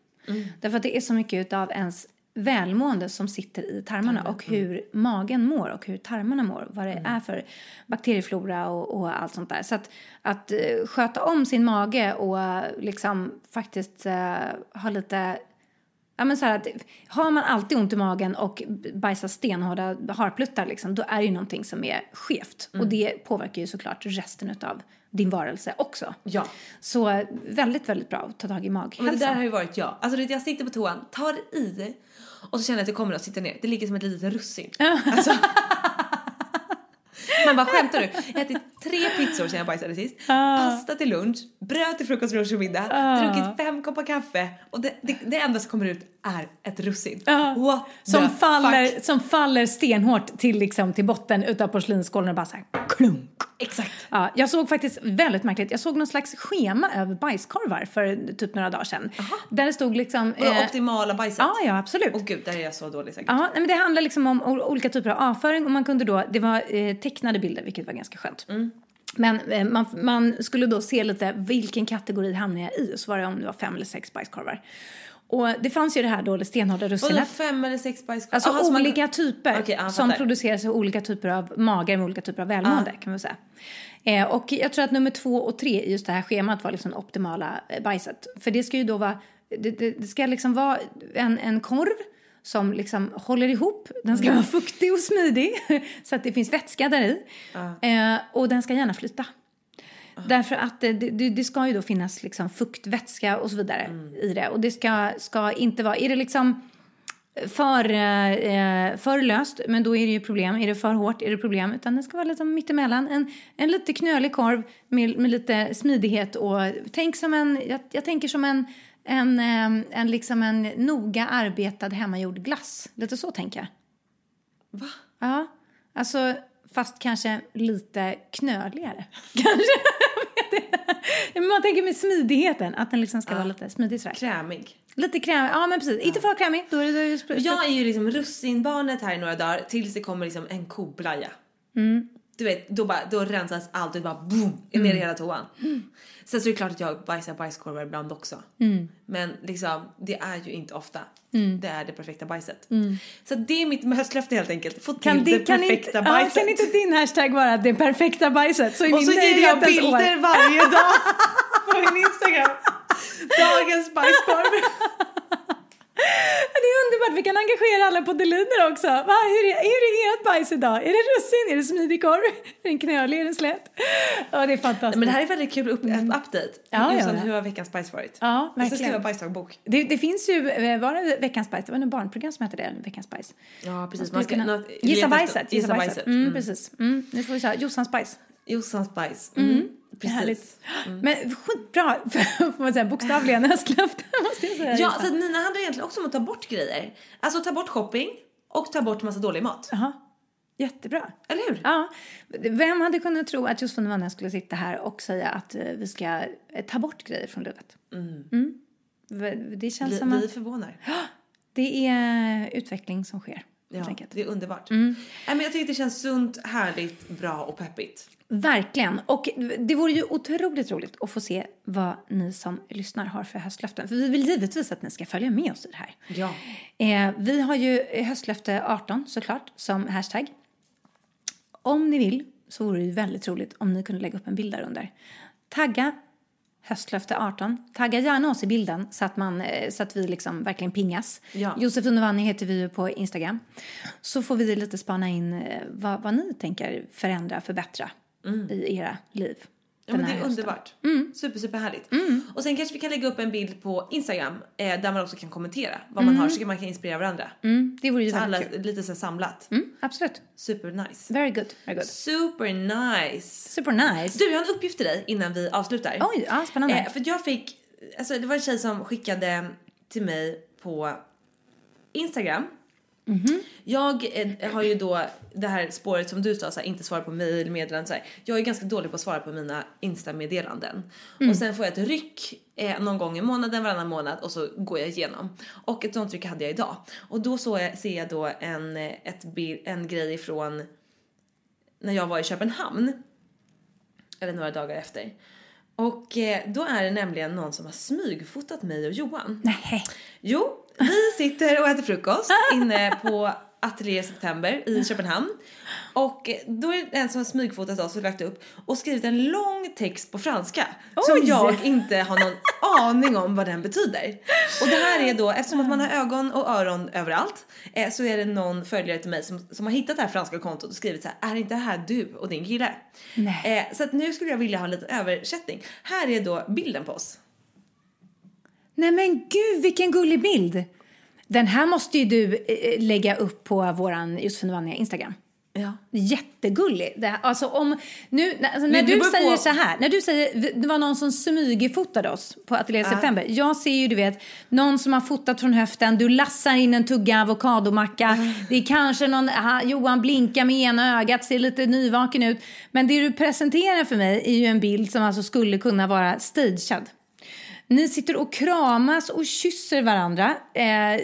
Därför att det är så mycket av ens välmående som sitter i tarmarna och hur magen mår och hur tarmarna mår. Vad det är för bakterieflora och, och allt sånt där. Så att, att eh, sköta om sin mage och liksom faktiskt eh, ha lite Ja, men så att, har man alltid ont i magen och bajsar stenhårda harpluttar liksom, då är det ju någonting som är skevt. Och det påverkar ju såklart resten av din varelse också. Ja. Så väldigt, väldigt bra att ta tag i Men det där maghälsan. har ju varit jag. Alltså jag sitter på toan, tar i och så känner jag att det kommer att sitta ner. Det ligger som ett litet russin. Alltså. Man bara skämtar du? Jag har ätit tre pizzor sen jag bajsade sist. Pasta till lunch, bröd till frukost, lunch och middag. Druckit fem koppar kaffe. Och det, det, det enda som kommer ut är ett russin. What som, faller, fuck? som faller stenhårt till, liksom, till botten utav porslinsskålen och bara så här klunk. Exakt. Ja, jag såg faktiskt väldigt märkligt, jag såg någon slags schema över bajskorvar för typ några dagar sedan. Där det stod liksom... Eh, optimala bajset. Ja, ja, absolut. Och gud, där är jag så dålig säkert. Ja, nej, men det handlar liksom om olika typer av avföring och man kunde då, det var eh, tecknade bilder vilket var ganska skönt. Men eh, man, man skulle då se lite vilken kategori hamnar jag i och så var det om det var fem eller sex bajskorvar. Och det fanns ju det här då stenhårda russinet. fem eller sex bajskorvar? Alltså Aha, så man- olika typer Okej, ja, som produceras av olika typer av magar med olika typer av välmående kan man säga. Eh, och jag tror att nummer två och tre i just det här schemat var liksom optimala eh, bajset. För det ska ju då vara, det, det, det ska liksom vara en, en korv som liksom håller ihop. Den ska vara fuktig och smidig så att det finns vätska där i. Eh, och den ska gärna flyta. Därför att det, det, det ska ju då finnas liksom fukt, vätska och så vidare i det. Och det ska, ska inte vara, är det liksom för, eh, för löst, men då är det ju problem. Är det för hårt är det problem. Utan det ska vara liksom mittemellan. En, en lite knölig korv med, med lite smidighet. Och tänk som en, jag, jag tänker som en, en, eh, en, liksom en noga arbetad hemmagjord glass. Lite så tänker jag. Va? Ja, alltså fast kanske lite knöligare. Kanske. Men Man tänker med smidigheten, att den liksom ska vara lite smidig sådär. Krämig. Lite krämig, ja men precis. Inte för krämig, då är det... Då är Jag är ju liksom russinbarnet här i några dagar tills det kommer liksom en koblaja. Du vet, då, bara, då rensas allt och bara boom, är ner i hela toan. Sen så är det klart att jag bajsar bajskorvar ibland också. Men liksom, det är ju inte ofta. Det är det perfekta bajset. Så det är mitt höstlöfte helt enkelt. Få till Kan, det din, kan, perfekta inte, ja, bajset. kan inte din hashtag vara det perfekta bajset? Så och så ger jag bilder år. varje dag på min Instagram. Dagens bajskorv. Det är underbart, vi kan engagera alla på Deliner också. Va? Hur, är, hur är ert bajs idag? Är det russin? Är det smidig korv? Är den knölig? Är den slät? Ja, det är fantastiskt. Men det här är väldigt kul upp, update. Ja, Just ja, hur har veckans bajs varit? Ja, Jag ska verkligen. skriva bajsdagbok. Det, det finns ju, eh, var det Veckans bajs? Det var en barnprogram som hette det, Veckans bajs. Ja, precis. Man skulle kunna... Gissa bajset. Gissa bajset. Mm, Precis. Mm, nu får vi säga Jossans bajs. Jossans bajs. Mm. Är härligt. Mm. Men skitbra, får man säga, bokstavligen höstlöfte måste jag säga. Ja, så att Nina handlar egentligen också om att ta bort grejer. Alltså ta bort shopping och ta bort massa dålig mat. Jaha. Jättebra. Eller hur? Ja. Vem hade kunnat tro att Josefin Wanne skulle sitta här och säga att eh, vi ska eh, ta bort grejer från livet? Mm. V- Det känns Vi, som vi att förvånar. det är utveckling som sker. Ja, det är underbart. Mm. Nej, men jag tycker det känns sunt, härligt, bra och peppigt. Verkligen. Och det vore ju otroligt roligt att få se vad ni som lyssnar har för höstlöften. För vi vill givetvis att ni ska följa med oss i det här. Ja. Eh, vi har ju höstlöfte 18 såklart som hashtag. Om ni vill så vore det ju väldigt roligt om ni kunde lägga upp en bild där under. Tagga höstlöfte 18. Tagga gärna oss i bilden så att, man, eh, så att vi liksom verkligen pingas. Ja. Josefin och Vanni heter vi ju på Instagram. Så får vi lite spana in eh, vad, vad ni tänker förändra, förbättra i era liv. Ja, men det är hösten. underbart. Super, super härligt. Och sen kanske vi kan lägga upp en bild på Instagram eh, där man också kan kommentera vad man har så man kan inspirera varandra. Mm, det vore ju Så alla kul. lite så samlat. Mm, absolut. Super nice. Very good. Very good. Super nice. Super nice. Du, jag har en uppgift till dig innan vi avslutar. Oj, ja, spännande. Eh, för jag fick, alltså det var en tjej som skickade till mig på Instagram. Mhm. Jag eh, har ju då det här spåret som du sa, så här, inte svara på mejl, meddelanden så här. Jag är ganska dålig på att svara på mina Insta-meddelanden. Mm. Och sen får jag ett ryck eh, någon gång i månaden, varannan månad och så går jag igenom. Och ett sånt ryck hade jag idag. Och då så jag, ser jag då en, eh, ett, en grej ifrån när jag var i Köpenhamn. Eller några dagar efter. Och eh, då är det nämligen någon som har smygfotat mig och Johan. Nej. Jo, vi sitter och äter frukost inne på Atelier September i Köpenhamn. Och då är det en som har smygfotat oss och lagt upp och skrivit en lång text på franska som Oj! jag inte har någon aning om vad den betyder. Och det här är då, eftersom att man har ögon och öron överallt, eh, så är det någon följare till mig som, som har hittat det här franska kontot och skrivit så här, är inte det här du och din kille? Eh, så att nu skulle jag vilja ha en liten översättning. Här är då bilden på oss. Nej men gud vilken gullig bild! Den här måste ju du eh, lägga upp på våran Josefin Vanja Instagram. Ja. Jättegullig. Det här, alltså om, nu, alltså när du beror säger på- så här, när du säger det var någon som smygfotade oss på Atelier September. Jag ser ju du vet någon som har fotat från höften, du lassar in en tugga avokadomacka. Det är kanske någon, aha, Johan blinkar med ena ögat, ser lite nyvaken ut. Men det du presenterar för mig är ju en bild som alltså skulle kunna vara stagead. Ni sitter och kramas och kysser varandra eh,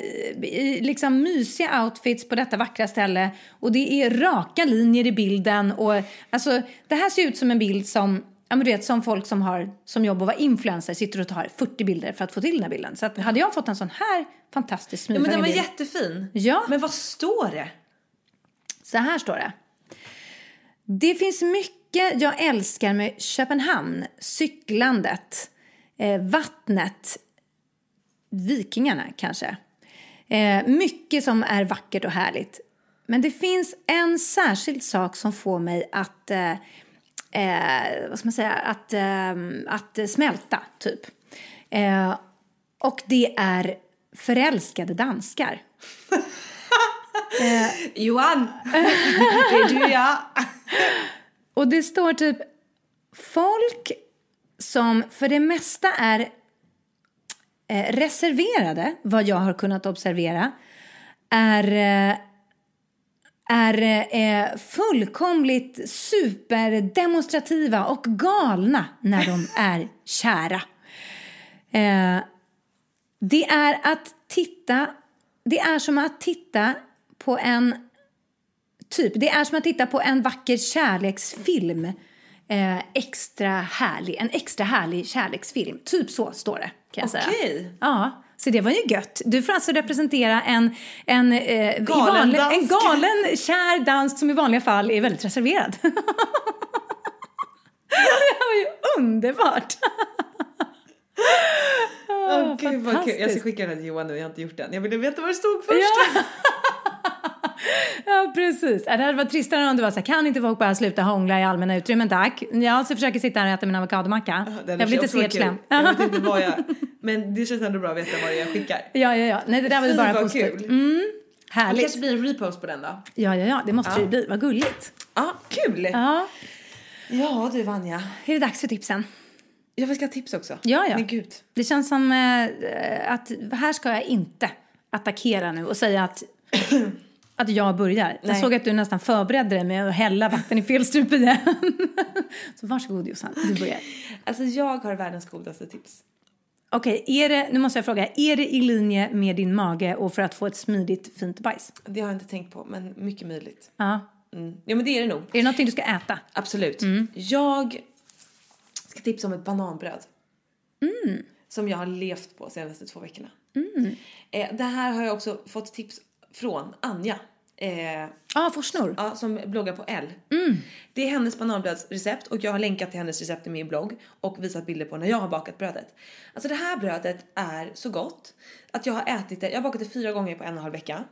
i liksom mysiga outfits på detta vackra ställe. Och det är raka linjer i bilden. Och, alltså, det här ser ut som en bild som, ja, men du vet, som folk som har som jobb att vara influencer sitter och tar 40 bilder för att få till den här bilden. Så att, hade jag fått en sån här fantastisk Ja men den var bild. jättefin. Ja. Men vad står det? Så här står det. Det finns mycket jag älskar med Köpenhamn. Cyklandet, eh, vattnet, vikingarna kanske. Eh, mycket som är vackert och härligt. Men det finns en särskild sak som får mig att, eh, eh, vad ska man säga, att, eh, att smälta, typ. Eh, och det är förälskade danskar. Johan! det är du ja. Och det står typ folk som för det mesta är eh, reserverade, vad jag har kunnat observera, är, eh, är eh, fullkomligt superdemonstrativa och galna när de är kära. Eh, det är att titta, det är som att titta på en Typ, det är som att titta på en vacker kärleksfilm. Eh, extra härlig, en extra härlig kärleksfilm. Typ så står det, kan jag säga. Okej. Ja, så det var ju gött. Du får alltså representera en, en, eh, Galen vanlig, en galen, kär dansk som i vanliga fall är väldigt reserverad. det var ju underbart! Åh gud vad kul. Jag ska skicka den till Johan nu, jag har inte gjort den. Jag ville veta vad det stod först. Ja. ja, precis. Ja, Det hade varit tristare om det var så här, kan inte folk bara sluta hångla i allmänna utrymmen tack? Jag så försöker sitta här och äta min avokadomacka. Jag vill inte se kul. slem. Jag vet inte vad jag... Men det känns ändå bra att veta vad jag skickar. Ja, ja, ja. Nej, det där var ju bara positivt. kul. Mm, Det härligt. kanske blir en repost på den då. Ja, ja, ja. Det måste det ju bli. Vad gulligt. Ja, kul! Ja, Ja, du Vanja. är det dags för tipsen? Jag vill ska ha tips också. Ja, ja. Men gud. Det känns som eh, att här ska jag inte attackera nu och säga att, att jag börjar. Jag Nej. såg att du nästan förberedde dig med att hälla vatten i fel strupe igen. Så varsågod Jossan, du börjar. Alltså jag har världens godaste tips. Okej, är det, nu måste jag fråga, är det i linje med din mage och för att få ett smidigt fint bajs? Det har jag inte tänkt på, men mycket möjligt. Ja. Mm. Ja, men det är det nog. Är det någonting du ska äta? Absolut. Jag ska tipsa om ett bananbröd. Som jag har levt på de senaste två veckorna. Eh, det här har jag också fått tips från Anja. Eh, Ja, Forsnor. ja, som bloggar på L. Det är hennes bananbrödsrecept och jag har länkat till hennes recept i min blogg och visat bilder på när jag har bakat brödet. Alltså det här brödet är så gott att jag har ätit det, jag har bakat det fyra gånger på en och en halv vecka.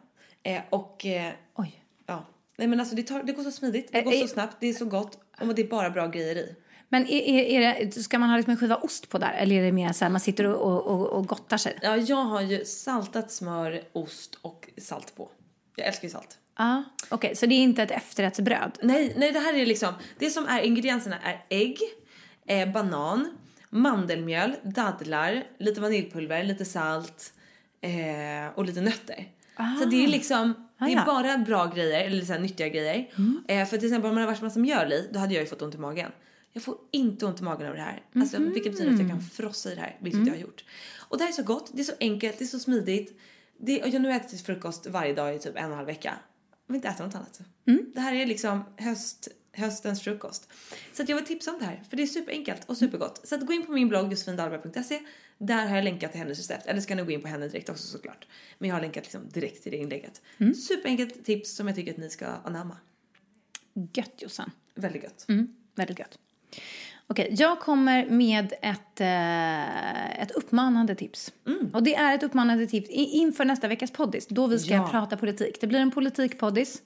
Eh, och eh, Oj. ja, nej men alltså det, tar, det går så smidigt, det Eh, går så eh. snabbt, det är så gott och det är bara bra grejer i. Men är, är, är det, ska man ha liksom en skiva ost på där? Eller är det mer så här man sitter och, och, och, gottar sig? Ja, jag har ju saltat smör, ost och salt på. Jag älskar ju salt. Ja, okej. så det är inte ett efterrättsbröd? Nej, nej det här är liksom, det som är ingredienserna är ägg, eh, banan, mandelmjöl, dadlar, lite vaniljpulver, lite salt eh, och lite nötter. Så det är liksom, det Ah, är ja. bara bra grejer, eller så här nyttiga grejer. Eh, för till exempel om man har varit massa mjöl i, då hade jag ju fått ont i magen. Jag får inte ont i magen av det här. Alltså, vilket betyder att jag kan frossa i det här, vilket jag har gjort. Och det här är så gott, det är så enkelt, det är så smidigt. Det, och jag har nu ätit frukost varje dag i typ en och en halv vecka. Jag vill inte äta något annat. Det här är liksom höst, höstens frukost. Så att jag vill tipsa om det här, för det är superenkelt och supergott. Så att gå in på min blogg josefindalberg.se. Där har jag länkat till hennes recept. Eller ska ni gå in på henne direkt också såklart. Men jag har länkat liksom direkt till det inlägget. Superenkelt tips som jag tycker att ni ska anamma. Gött Jossan. Väldigt gött. Mm, väldigt gött. Okej, jag kommer med ett, eh, ett uppmanande tips. Och det är ett uppmanande tips inför nästa veckas poddis, då vi ska Ja. prata politik. Det blir en politikpoddis.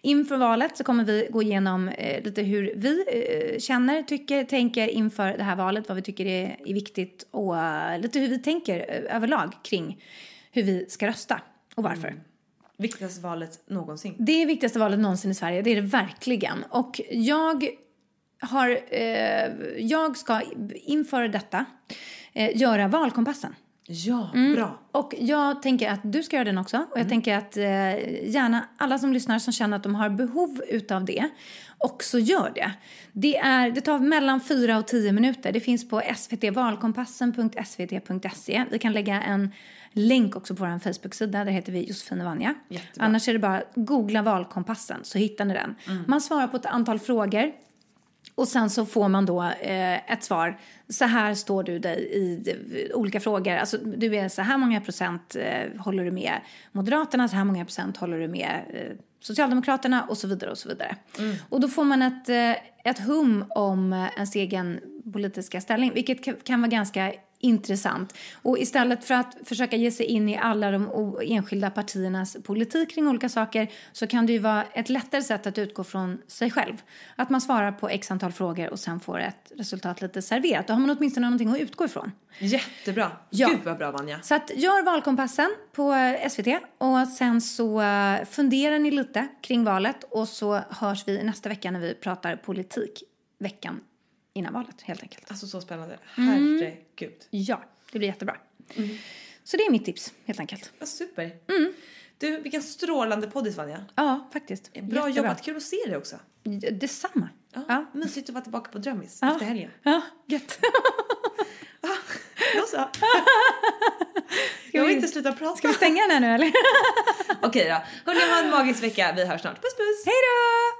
Inför valet så kommer vi gå igenom eh, lite hur vi eh, känner, tycker, tänker inför det här valet, vad vi tycker är, är viktigt och eh, lite hur vi tänker eh, överlag kring hur vi ska rösta och varför. Viktigaste valet någonsin. Det är viktigaste valet någonsin i Sverige, det är det verkligen. Och jag har, eh, jag ska inför detta eh, göra valkompassen. Ja, bra. Och jag tänker att du ska göra den också. Och jag tänker att eh, gärna alla som lyssnar som känner att de har behov utav det också gör det. Det, är, det tar mellan 4 och 10 minuter. Det finns på svtvalkompassen.svt.se. Vi kan lägga en länk också på vår Facebook-sida. Där heter vi Josefin och Vanja. Jättebra. Annars är det bara googla valkompassen så hittar ni den. Man svarar på ett antal frågor. Och sen så får man då eh, ett svar. Så här står du dig i olika frågor. Alltså du är så här många procent eh, håller du med Moderaterna, så här många procent håller du med eh, Socialdemokraterna och så vidare och så vidare. Och då får man ett, eh, ett hum om eh, ens egen politiska ställning, vilket kan vara ganska intressant. Och istället för att försöka ge sig in i alla de enskilda partiernas politik kring olika saker så kan det ju vara ett lättare sätt att utgå från sig själv. Att man svarar på x antal frågor och sen får ett resultat lite serverat. Då har man åtminstone någonting att utgå ifrån. Jättebra. Ja. Gud vad bra Vanja. Så att gör valkompassen på eh, SVT och sen så eh, funderar ni lite kring valet och så hörs vi nästa vecka när vi pratar politik veckan innan valet helt enkelt. Alltså så spännande. Mm. Herregud. Ja, det blir jättebra. Så det är mitt tips helt enkelt. Vad super. Mm. Du, vilken strålande poddis Vanja. Ja, faktiskt. Bra Jättebra. jobbat, kul att se dig också. Detsamma. Ja. Ja. Mysigt att vara tillbaka på Drömmis Ja. efter helgen. Ja, gött. Då så. Jag vill inte sluta prata. Ska vi stänga den här nu eller? Okej då. Hörni, ha en magisk vecka. Vi hörs snart. Puss puss. Hej då!